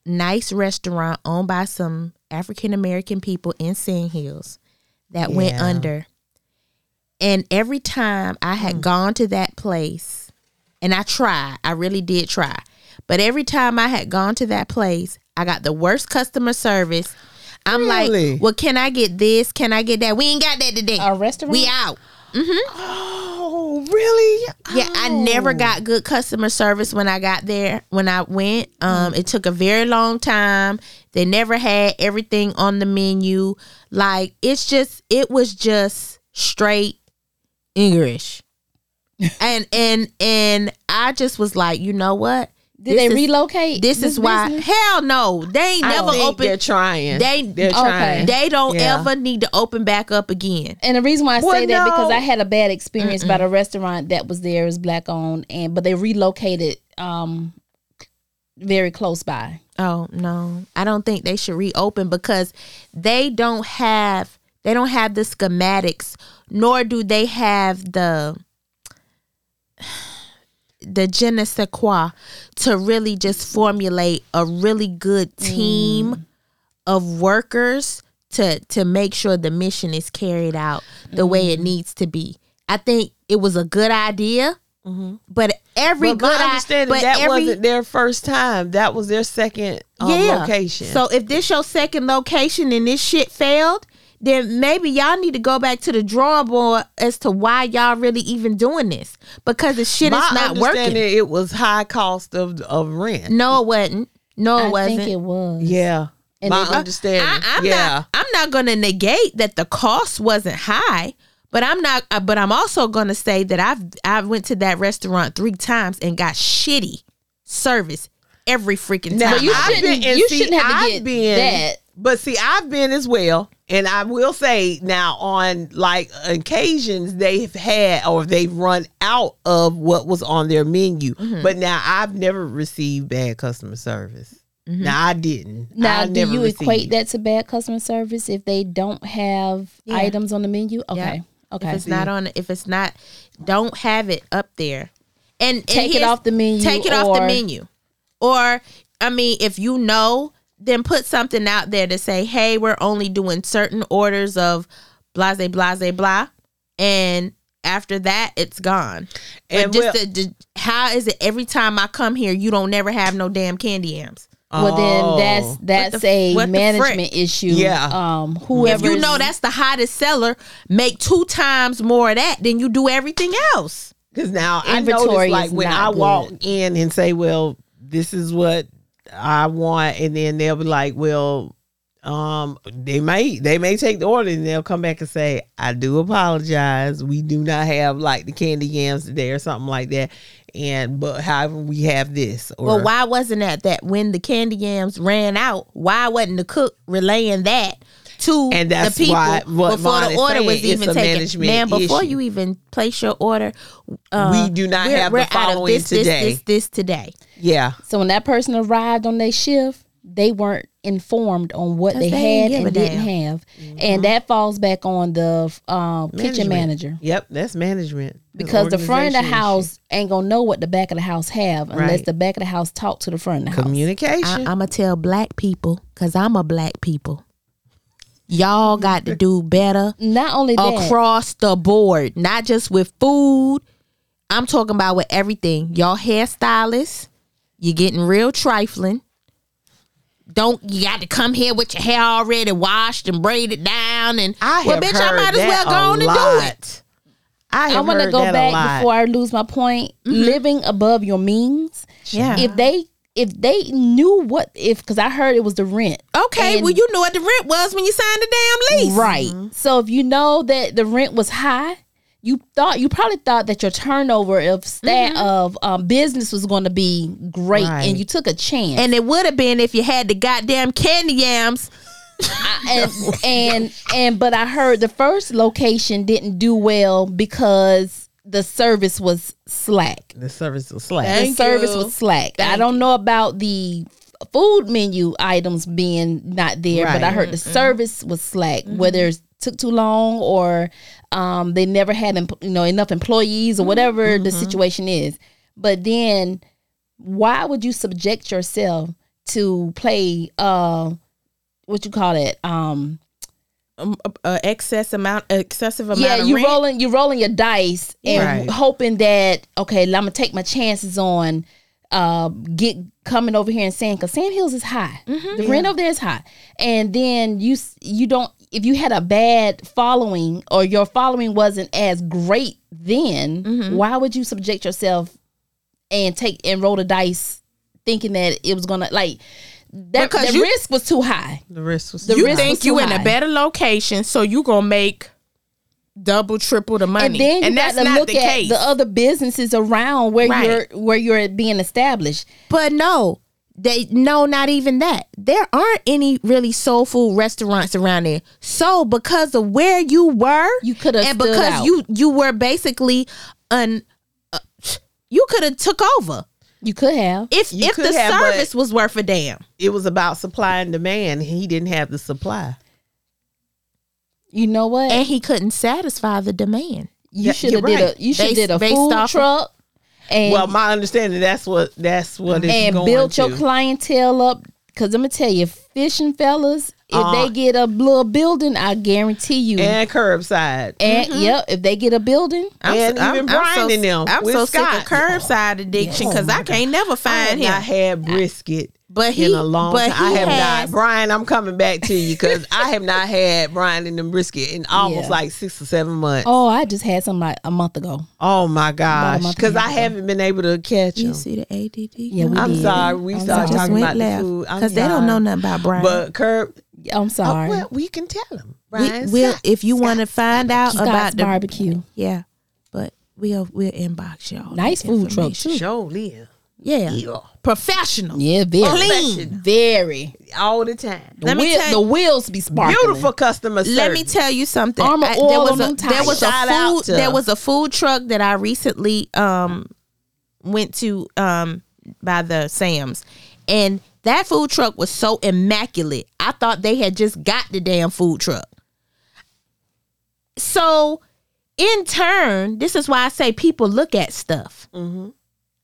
Speaker 3: nice restaurant owned by some African American people in Sand Hills that went under. And every time I had hmm. gone to that place, and I tried, I really did try. But every time I had gone to that place, I got the worst customer service. I'm
Speaker 2: Really?
Speaker 3: like, well, can I get this? Can I get that? We ain't got that today.
Speaker 1: A restaurant?
Speaker 3: We out. Mm-hmm.
Speaker 2: Oh, really?
Speaker 3: Yeah, I never
Speaker 2: Oh.
Speaker 3: got good customer service when I got there. When I went, um, it took a very long time. They never had everything on the menu. Like it's just, it was just straight English, and and and I just was like, you know what?
Speaker 1: Did
Speaker 3: This
Speaker 1: they
Speaker 3: is-
Speaker 1: relocate?
Speaker 3: This, is why.
Speaker 1: business?
Speaker 3: Hell no, they ain't
Speaker 2: I
Speaker 3: never
Speaker 2: think
Speaker 3: open.
Speaker 2: They're trying.
Speaker 3: They-
Speaker 2: they're
Speaker 1: Okay.
Speaker 2: trying.
Speaker 3: They don't
Speaker 2: Yeah.
Speaker 3: ever need to open back up again.
Speaker 1: And the reason why I say
Speaker 2: Well,
Speaker 1: that because. I had a bad experience about a restaurant that was there is black owned and but they relocated um very close by.
Speaker 3: Oh no, I don't think they should reopen because they don't have they don't have the schematics, nor do they have the the je ne sais quoi to really just formulate a really good team mm. of workers to to make sure the mission is carried out the way it mm. needs to be. I think it was a good idea, mm-hmm. but every
Speaker 2: But
Speaker 3: good
Speaker 2: my
Speaker 3: i-
Speaker 2: understanding
Speaker 3: but
Speaker 2: that
Speaker 3: every,
Speaker 2: wasn't their first time. That was their second um, location.
Speaker 3: so if this your second location and this shit failed, then maybe y'all need to go back to the drawing board as to why y'all really even doing this because the shit
Speaker 2: my
Speaker 3: is not working.
Speaker 2: My understanding, it was high cost of of rent.
Speaker 3: No, it wasn't. No, it
Speaker 1: I
Speaker 3: wasn't.
Speaker 1: think it was.
Speaker 2: Yeah,
Speaker 1: And
Speaker 2: my
Speaker 1: it-
Speaker 2: understanding.
Speaker 3: I, am
Speaker 2: yeah,
Speaker 3: not. I'm not going to negate that the cost wasn't high, but I'm not. uh, But I'm also going to say that I've I went to that restaurant three times and got shitty service every freaking time.
Speaker 1: But you
Speaker 2: I've
Speaker 1: shouldn't.
Speaker 2: been-
Speaker 1: you
Speaker 2: see,
Speaker 1: shouldn't have to
Speaker 2: I've
Speaker 1: get
Speaker 2: been-
Speaker 1: that.
Speaker 2: But see, I've been as well, and I will say now on like occasions they've had or they've run out of what was on their menu.
Speaker 1: Mm-hmm.
Speaker 2: But now I've never received bad customer service. Now I didn't.
Speaker 1: Mm-hmm. Now,
Speaker 2: I
Speaker 1: do
Speaker 2: never
Speaker 1: you equate that to bad customer service if they don't have
Speaker 3: Yeah.
Speaker 1: items on the menu? Okay. Okay.
Speaker 3: If it's not on, if it's not, don't have it up there, and, and
Speaker 1: Take it off the menu
Speaker 3: Take it off the menu, or I mean, if you know, then put something out there to say, "Hey, we're only doing certain orders of blase blase blah," and after that, it's gone.
Speaker 2: And
Speaker 3: And just
Speaker 2: well-
Speaker 3: the, the- how is it every time I come here, you don't never have no damn candy yams?
Speaker 1: well, then
Speaker 2: Oh.
Speaker 1: that's that's
Speaker 3: the-
Speaker 1: a management issue.
Speaker 2: Yeah.
Speaker 1: Um, whoever
Speaker 3: If you know that's the hottest seller, make two times more of that than you do everything else.
Speaker 2: Because now I
Speaker 1: Inventory
Speaker 2: notice, like when I
Speaker 1: good.
Speaker 2: walk in and say, "Well, this is what I want," and then they'll be like, "Well, um, they may they may take the order and they'll come back and say, "I do apologize. We do not have like the candy yams today or something like that." And but however, we have this. Or,
Speaker 3: Well, why wasn't that that when the candy yams ran out? Why wasn't the cook relaying that to
Speaker 2: And that's
Speaker 3: the people
Speaker 2: why- what
Speaker 3: before
Speaker 2: Von
Speaker 3: the order
Speaker 2: saying,
Speaker 3: was even
Speaker 2: a
Speaker 3: taken?
Speaker 2: management
Speaker 3: Man, before
Speaker 2: issue.
Speaker 3: you even place your order, uh,
Speaker 2: We do not
Speaker 3: we're-
Speaker 2: have the
Speaker 3: we're out of
Speaker 2: following
Speaker 3: this,
Speaker 2: today.
Speaker 3: This, this, this today.
Speaker 2: Yeah,
Speaker 1: So when that person arrived on their shift, they weren't informed on what they,
Speaker 3: they
Speaker 1: had and didn't
Speaker 3: damn.
Speaker 1: have, and that falls back on the um, kitchen manager
Speaker 2: Yep, that's management.
Speaker 1: Because the front of the house ain't gonna know what the back of the house have unless
Speaker 2: Right.
Speaker 1: the back of the house talk to the front of the
Speaker 2: issue.
Speaker 1: house.
Speaker 2: communication.
Speaker 3: I, I'm gonna tell black people because I'm a black people. Y'all got to do better
Speaker 1: Not only that,
Speaker 3: across the board, not just with food. I'm talking about with everything. Y'all hairstylists, you're getting real trifling. Don't you got to come here with your hair already washed and braided down and
Speaker 2: I
Speaker 3: well,
Speaker 2: have
Speaker 3: bitch, I
Speaker 2: heard
Speaker 3: might as well
Speaker 2: that
Speaker 3: go
Speaker 2: a
Speaker 3: on and do it.
Speaker 2: lot. I,
Speaker 1: I want to
Speaker 2: heard
Speaker 1: go
Speaker 2: that
Speaker 1: back before I lose my point. Mm-hmm. Living above your means.
Speaker 3: Yeah.
Speaker 1: If they if they knew what if because I heard it was the rent.
Speaker 3: Okay,
Speaker 1: And-
Speaker 3: well, you know what the rent was when you signed the damn lease,
Speaker 1: Right. So if you know that the rent was high, you thought you probably thought that your turnover of stat of um, business was going to be great,
Speaker 2: Right.
Speaker 1: and you took a chance.
Speaker 3: And it would have been if you had the goddamn candy yams.
Speaker 1: and and and but I heard the first location didn't do well because the service was slack.
Speaker 2: The service was slack.
Speaker 3: Thank
Speaker 1: the service
Speaker 3: you.
Speaker 1: was slack. I don't know about the food menu items being not there, but I
Speaker 2: Right.
Speaker 1: heard the service was slack. Whether it took too long or um, they never had you know enough employees or whatever the situation is. But then, why would you subject yourself to play? Uh, what you call it? Um,
Speaker 3: Um, uh, excess amount, excessive amount.
Speaker 1: yeah, you
Speaker 3: rent.
Speaker 1: rolling you rolling your dice and
Speaker 2: Right.
Speaker 1: hoping that okay, I'm gonna take my chances on uh get coming over here and saying because Sam Hills is high,
Speaker 3: Mm-hmm.
Speaker 1: the rent over there is high, and then you you don't if you had a bad following or your following wasn't as great then
Speaker 3: Mm-hmm.
Speaker 1: why would you subject yourself and take and roll the dice thinking that it was gonna like that
Speaker 3: Because
Speaker 1: the
Speaker 3: you-
Speaker 1: risk was too high.
Speaker 2: The risk was
Speaker 1: The
Speaker 3: you
Speaker 1: risk
Speaker 3: think
Speaker 1: was
Speaker 3: you
Speaker 1: too
Speaker 3: in
Speaker 1: high.
Speaker 3: a better location, so you gonna make double, triple the money,
Speaker 1: and then you
Speaker 3: that's
Speaker 1: to
Speaker 3: not
Speaker 1: look
Speaker 3: the
Speaker 1: at
Speaker 3: case.
Speaker 1: the other businesses around where
Speaker 3: Right.
Speaker 1: you're where you're being established.
Speaker 3: But no, they no, not even that. There aren't any really soul food restaurants around there. So because of where you were,
Speaker 1: You coulda
Speaker 3: and
Speaker 1: stood
Speaker 3: because
Speaker 1: out.
Speaker 3: you you were basically an, uh, you could have took over.
Speaker 1: You could have.
Speaker 3: If
Speaker 2: You
Speaker 3: if the
Speaker 2: have,
Speaker 3: service was worth a damn.
Speaker 2: It was about supply and demand. He didn't have the supply.
Speaker 1: You know what?
Speaker 3: And he couldn't satisfy the demand.
Speaker 1: you
Speaker 2: Yeah,
Speaker 1: should have
Speaker 2: you're
Speaker 1: did
Speaker 2: right.
Speaker 1: a you should did a
Speaker 3: based
Speaker 1: food
Speaker 3: off
Speaker 1: truck and
Speaker 2: well, my understanding that's what that's what it's
Speaker 1: and
Speaker 2: going
Speaker 1: build
Speaker 2: to.
Speaker 1: your clientele up. Cause I'm gonna tell you, fishing fellas, if
Speaker 2: Uh,
Speaker 1: they get a little building, I guarantee you.
Speaker 2: and curbside.
Speaker 1: And yep, if they get a building, I'm
Speaker 2: And even Brian
Speaker 3: so,
Speaker 2: and them
Speaker 3: I'm
Speaker 2: with
Speaker 3: so sick of curbside addiction because I can't never find
Speaker 2: have
Speaker 3: him.
Speaker 2: not had brisket
Speaker 3: But he-
Speaker 2: in a long
Speaker 3: but
Speaker 2: time. I
Speaker 3: he
Speaker 2: have
Speaker 3: has-
Speaker 2: not. Brian, I'm coming back to you because I have not had Brian and the brisket in almost
Speaker 1: Yeah.
Speaker 2: like six or seven months.
Speaker 1: oh, I just had some like a month ago.
Speaker 2: Oh my gosh! Because
Speaker 1: and a
Speaker 2: I
Speaker 1: half ago.
Speaker 2: haven't been able to catch
Speaker 3: you
Speaker 2: them.
Speaker 3: see the ADD?
Speaker 1: Yeah, we
Speaker 2: I'm
Speaker 1: did.
Speaker 2: sorry. We
Speaker 1: I'm
Speaker 2: started
Speaker 1: sorry.
Speaker 2: talking about the food.
Speaker 3: Because they don't know nothing about Brian.
Speaker 2: But curb.
Speaker 1: I'm
Speaker 2: Oh,
Speaker 1: sorry.
Speaker 2: well, we can tell them.
Speaker 3: we,
Speaker 2: Brian
Speaker 3: will if you want to find out
Speaker 1: Scott's
Speaker 3: about the
Speaker 1: barbecue.
Speaker 3: yeah. But we'll we'll inbox y'all.
Speaker 1: Nice food truck too.
Speaker 2: Show Leah.
Speaker 3: Yeah,
Speaker 2: Yeah.
Speaker 3: professional.
Speaker 1: Yeah, very
Speaker 3: Clean.
Speaker 1: very.
Speaker 2: All the time.
Speaker 1: The,
Speaker 3: Let me
Speaker 1: wheel-
Speaker 3: tell
Speaker 1: the
Speaker 3: you-
Speaker 1: wheels be sparkling.
Speaker 2: Beautiful customer service.
Speaker 3: Let me tell you something.
Speaker 1: Armor
Speaker 3: I- there was a there was a.
Speaker 2: Shout out
Speaker 3: food there was a food truck that I recently um went to um by the Sam's and that food truck was so immaculate. I thought they had just got the damn food truck. So in turn, this is why I say people look at stuff.
Speaker 2: Mm-hmm.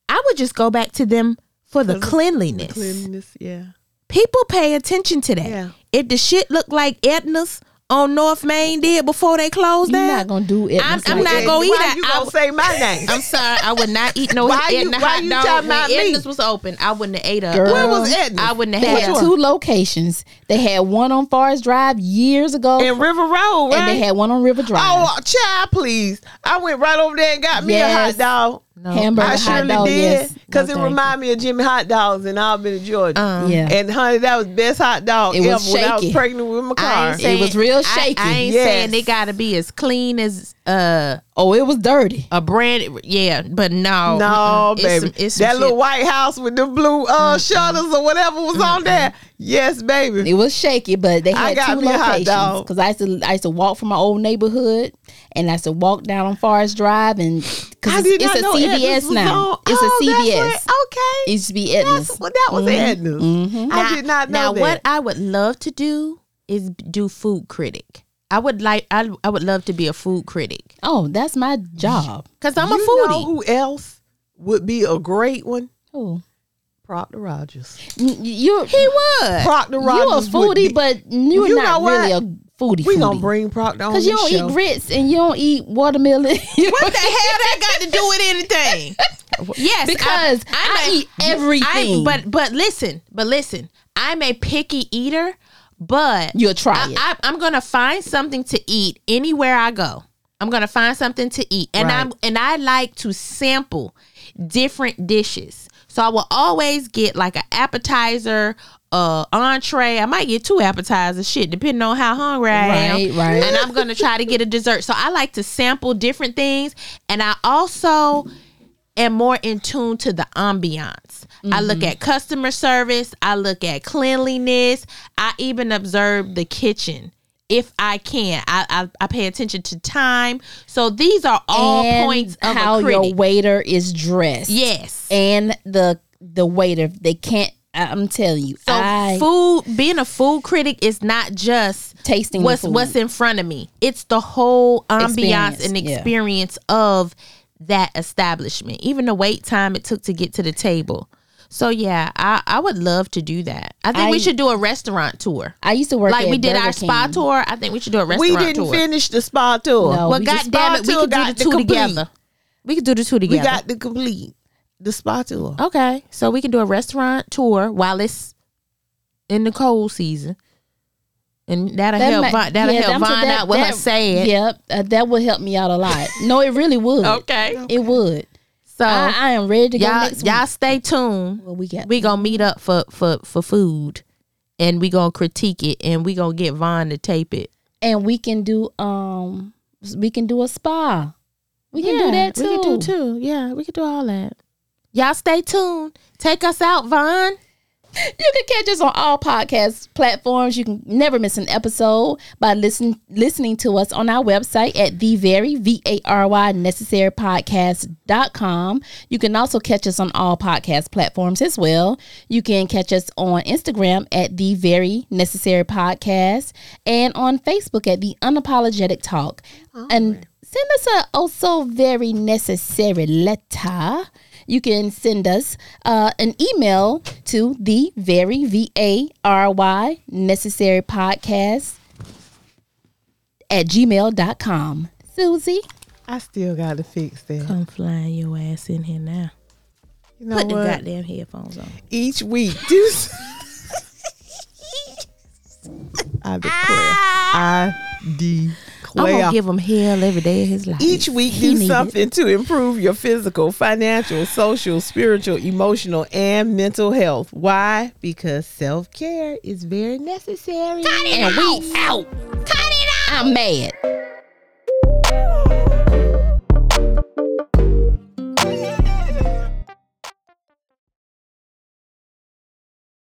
Speaker 3: I would just go back to them for the cleanliness.
Speaker 2: Cleanliness, yeah.
Speaker 3: People pay attention to that.
Speaker 2: Yeah.
Speaker 3: If the shit looked like Edna's on North Main did before they closed
Speaker 1: You're
Speaker 3: down,
Speaker 1: not gonna do it.
Speaker 3: I'm- I'm not gonna eat
Speaker 2: Why
Speaker 3: that.
Speaker 2: you
Speaker 3: I
Speaker 2: gonna
Speaker 3: w-
Speaker 2: say my name?
Speaker 3: I'm sorry, I would not eat no
Speaker 2: Why you-
Speaker 3: Edna
Speaker 2: why
Speaker 3: hot
Speaker 2: you
Speaker 3: dog
Speaker 2: talking
Speaker 3: when
Speaker 2: about me?
Speaker 3: Edna's was open. I wouldn't have ate a.
Speaker 1: Girl.
Speaker 2: Where was Edna?
Speaker 3: I wouldn't have
Speaker 1: They
Speaker 3: had
Speaker 1: had two locations. They had one on Forest Drive years ago,
Speaker 2: in River Road, right?
Speaker 1: and they had one on River Drive.
Speaker 2: oh, child, please! I went right over there and got me a hot dog.
Speaker 3: No.
Speaker 1: Hamburger
Speaker 2: I
Speaker 1: hot
Speaker 2: surely
Speaker 1: dog,
Speaker 2: did
Speaker 1: yes.
Speaker 2: because
Speaker 1: No,
Speaker 2: it
Speaker 1: thank
Speaker 2: reminded me of Jimmy Hot Dogs and I've been in Albany, Georgia.
Speaker 3: Um,
Speaker 1: Yeah.
Speaker 2: And honey, that was best hot dog
Speaker 1: It
Speaker 2: ever
Speaker 1: was
Speaker 2: when I was pregnant with my
Speaker 3: I
Speaker 2: car.
Speaker 3: ain't saying,
Speaker 1: was real
Speaker 3: I-
Speaker 1: shaky.
Speaker 3: I, ain't
Speaker 2: Yes.
Speaker 3: saying they gotta be as clean as uh
Speaker 1: Oh, it was dirty.
Speaker 3: a brand. Yeah, but no,
Speaker 2: No,
Speaker 3: mm-mm. It's
Speaker 2: baby.
Speaker 3: some- it's some
Speaker 2: that
Speaker 3: shit.
Speaker 2: little White House with the blue uh shutters or whatever was on there. Yes, baby.
Speaker 1: It was shaky, but they
Speaker 2: I
Speaker 1: had
Speaker 2: got
Speaker 1: two
Speaker 2: me a hot
Speaker 1: locations. Because I used to I used to walk from my old neighborhood, and I used to walk down on Forest Drive, and because it's, it's a
Speaker 2: know
Speaker 1: CVS now.
Speaker 2: on-
Speaker 1: It's
Speaker 2: Oh,
Speaker 1: a
Speaker 2: that's
Speaker 1: CVS.
Speaker 2: what- okay.
Speaker 1: It used to be Edna's.
Speaker 2: That's, well, that was Edna's.
Speaker 1: Mhm.
Speaker 2: I did not know
Speaker 3: Now,
Speaker 2: that.
Speaker 3: what I would love to do is do food critic. I would like. I I would love to be a food critic
Speaker 1: Oh, that's my job.
Speaker 3: because I'm
Speaker 2: you
Speaker 3: a foodie.
Speaker 2: know who else would be a great one?
Speaker 1: Oh,
Speaker 2: Proctor Rogers.
Speaker 1: you
Speaker 3: he would.
Speaker 2: Proctor Rogers.
Speaker 1: you a
Speaker 2: Rogers. would
Speaker 1: foodie,
Speaker 2: be-
Speaker 1: but you're
Speaker 2: You
Speaker 1: not
Speaker 2: know what?
Speaker 1: really a foodie.
Speaker 2: we
Speaker 1: foodie.
Speaker 2: gonna bring Proctor on
Speaker 1: Cause you don't
Speaker 2: show.
Speaker 1: eat grits and you don't eat watermelon.
Speaker 3: What the hell that got to do with anything? Yes,
Speaker 1: Because I eat everything.
Speaker 3: but but listen, but listen. I'm a picky eater, but
Speaker 1: You'll try
Speaker 3: I,
Speaker 1: it.
Speaker 3: I, I'm gonna find something to eat anywhere I go. I'm gonna find something to eat, and
Speaker 2: Right.
Speaker 3: I'm and I like to sample different dishes. So I will always get like an appetizer, uh, entree. I might get two appetizers, shit, depending on how hungry I am.
Speaker 1: Right, right.
Speaker 3: And I'm gonna try to get a dessert. So I like to sample different things, and I also am more in tune to the ambiance. I look mm-hmm. at customer service, I look at cleanliness, I even observe the kitchen. If I can, I, I I pay attention to time. So these are all
Speaker 1: and
Speaker 3: points of
Speaker 1: how your waiter is dressed.
Speaker 3: yes.
Speaker 1: and the the waiter they can't. I'm telling you,
Speaker 3: So
Speaker 1: I
Speaker 3: food, being a food critic is not just
Speaker 1: tasting the
Speaker 3: what's
Speaker 1: food.
Speaker 3: what's in front of me. It's the whole ambiance
Speaker 1: Experience,
Speaker 3: and
Speaker 1: yeah.
Speaker 3: experience of that establishment. Even the wait time it took to get to the table. So yeah, I, I would love to do that. I think we should do a restaurant tour.
Speaker 1: I used to work
Speaker 3: Like
Speaker 1: at
Speaker 3: we did
Speaker 1: Burger
Speaker 3: our spa tour. I think we should do a restaurant. Tour.
Speaker 2: We didn't
Speaker 3: tour.
Speaker 2: finish the spa tour.
Speaker 1: No.
Speaker 3: well,
Speaker 1: we
Speaker 3: God damn it, we
Speaker 2: spa
Speaker 3: could do
Speaker 2: tour
Speaker 3: the
Speaker 2: got to
Speaker 3: two
Speaker 2: complete.
Speaker 3: together. We could do the two together.
Speaker 2: we got the complete the spa tour.
Speaker 3: okay, so we can do a restaurant tour while it's in the cold season, and that'll
Speaker 1: That
Speaker 3: help.
Speaker 1: ma-
Speaker 3: Vi- that'll
Speaker 1: yeah,
Speaker 3: help
Speaker 1: I'm-
Speaker 3: Vine
Speaker 1: that-
Speaker 3: out with her
Speaker 1: that-
Speaker 3: sad.
Speaker 1: Yep, uh, that would help me out a lot. No, it really would.
Speaker 3: Okay.
Speaker 1: it would.
Speaker 3: So
Speaker 1: I, I am ready to go
Speaker 3: y'all
Speaker 1: next
Speaker 3: y'all
Speaker 1: week.
Speaker 3: stay tuned.
Speaker 1: Well, we got
Speaker 3: We gonna meet up for for for food, and we gonna critique it, and we gonna get Von to tape it.
Speaker 1: and we can do um we can do a spa. We can do that too.
Speaker 3: We can do too. Yeah, we can do all that. Y'all stay tuned. Take us out, Von.
Speaker 1: You can catch us on all podcast platforms. You can never miss an episode by listen, listening to us on our website at the Vary V A R Y necessary podcast.com. You can also catch us on all podcast platforms as well. You can catch us on Instagram at the Vary necessary podcast and on Facebook at the unapologetic talk. and send us a oh also Vary necessary letter you can send us uh, an email to the Vary V A R Y necessary podcast at gmail.com. Susie,
Speaker 2: I still got to fix that.
Speaker 3: Come flying your ass in here now.
Speaker 2: You know
Speaker 3: Put the goddamn headphones on.
Speaker 2: Each week, do. s- I declare. I
Speaker 3: I'm gonna give him hell every day of his life.
Speaker 2: Each week,
Speaker 3: He
Speaker 2: do
Speaker 3: need it.
Speaker 2: something to improve your physical, financial, social, spiritual, emotional, and mental health. Why? Because self care is very necessary.
Speaker 1: and we out. Cut it out. I'm mad.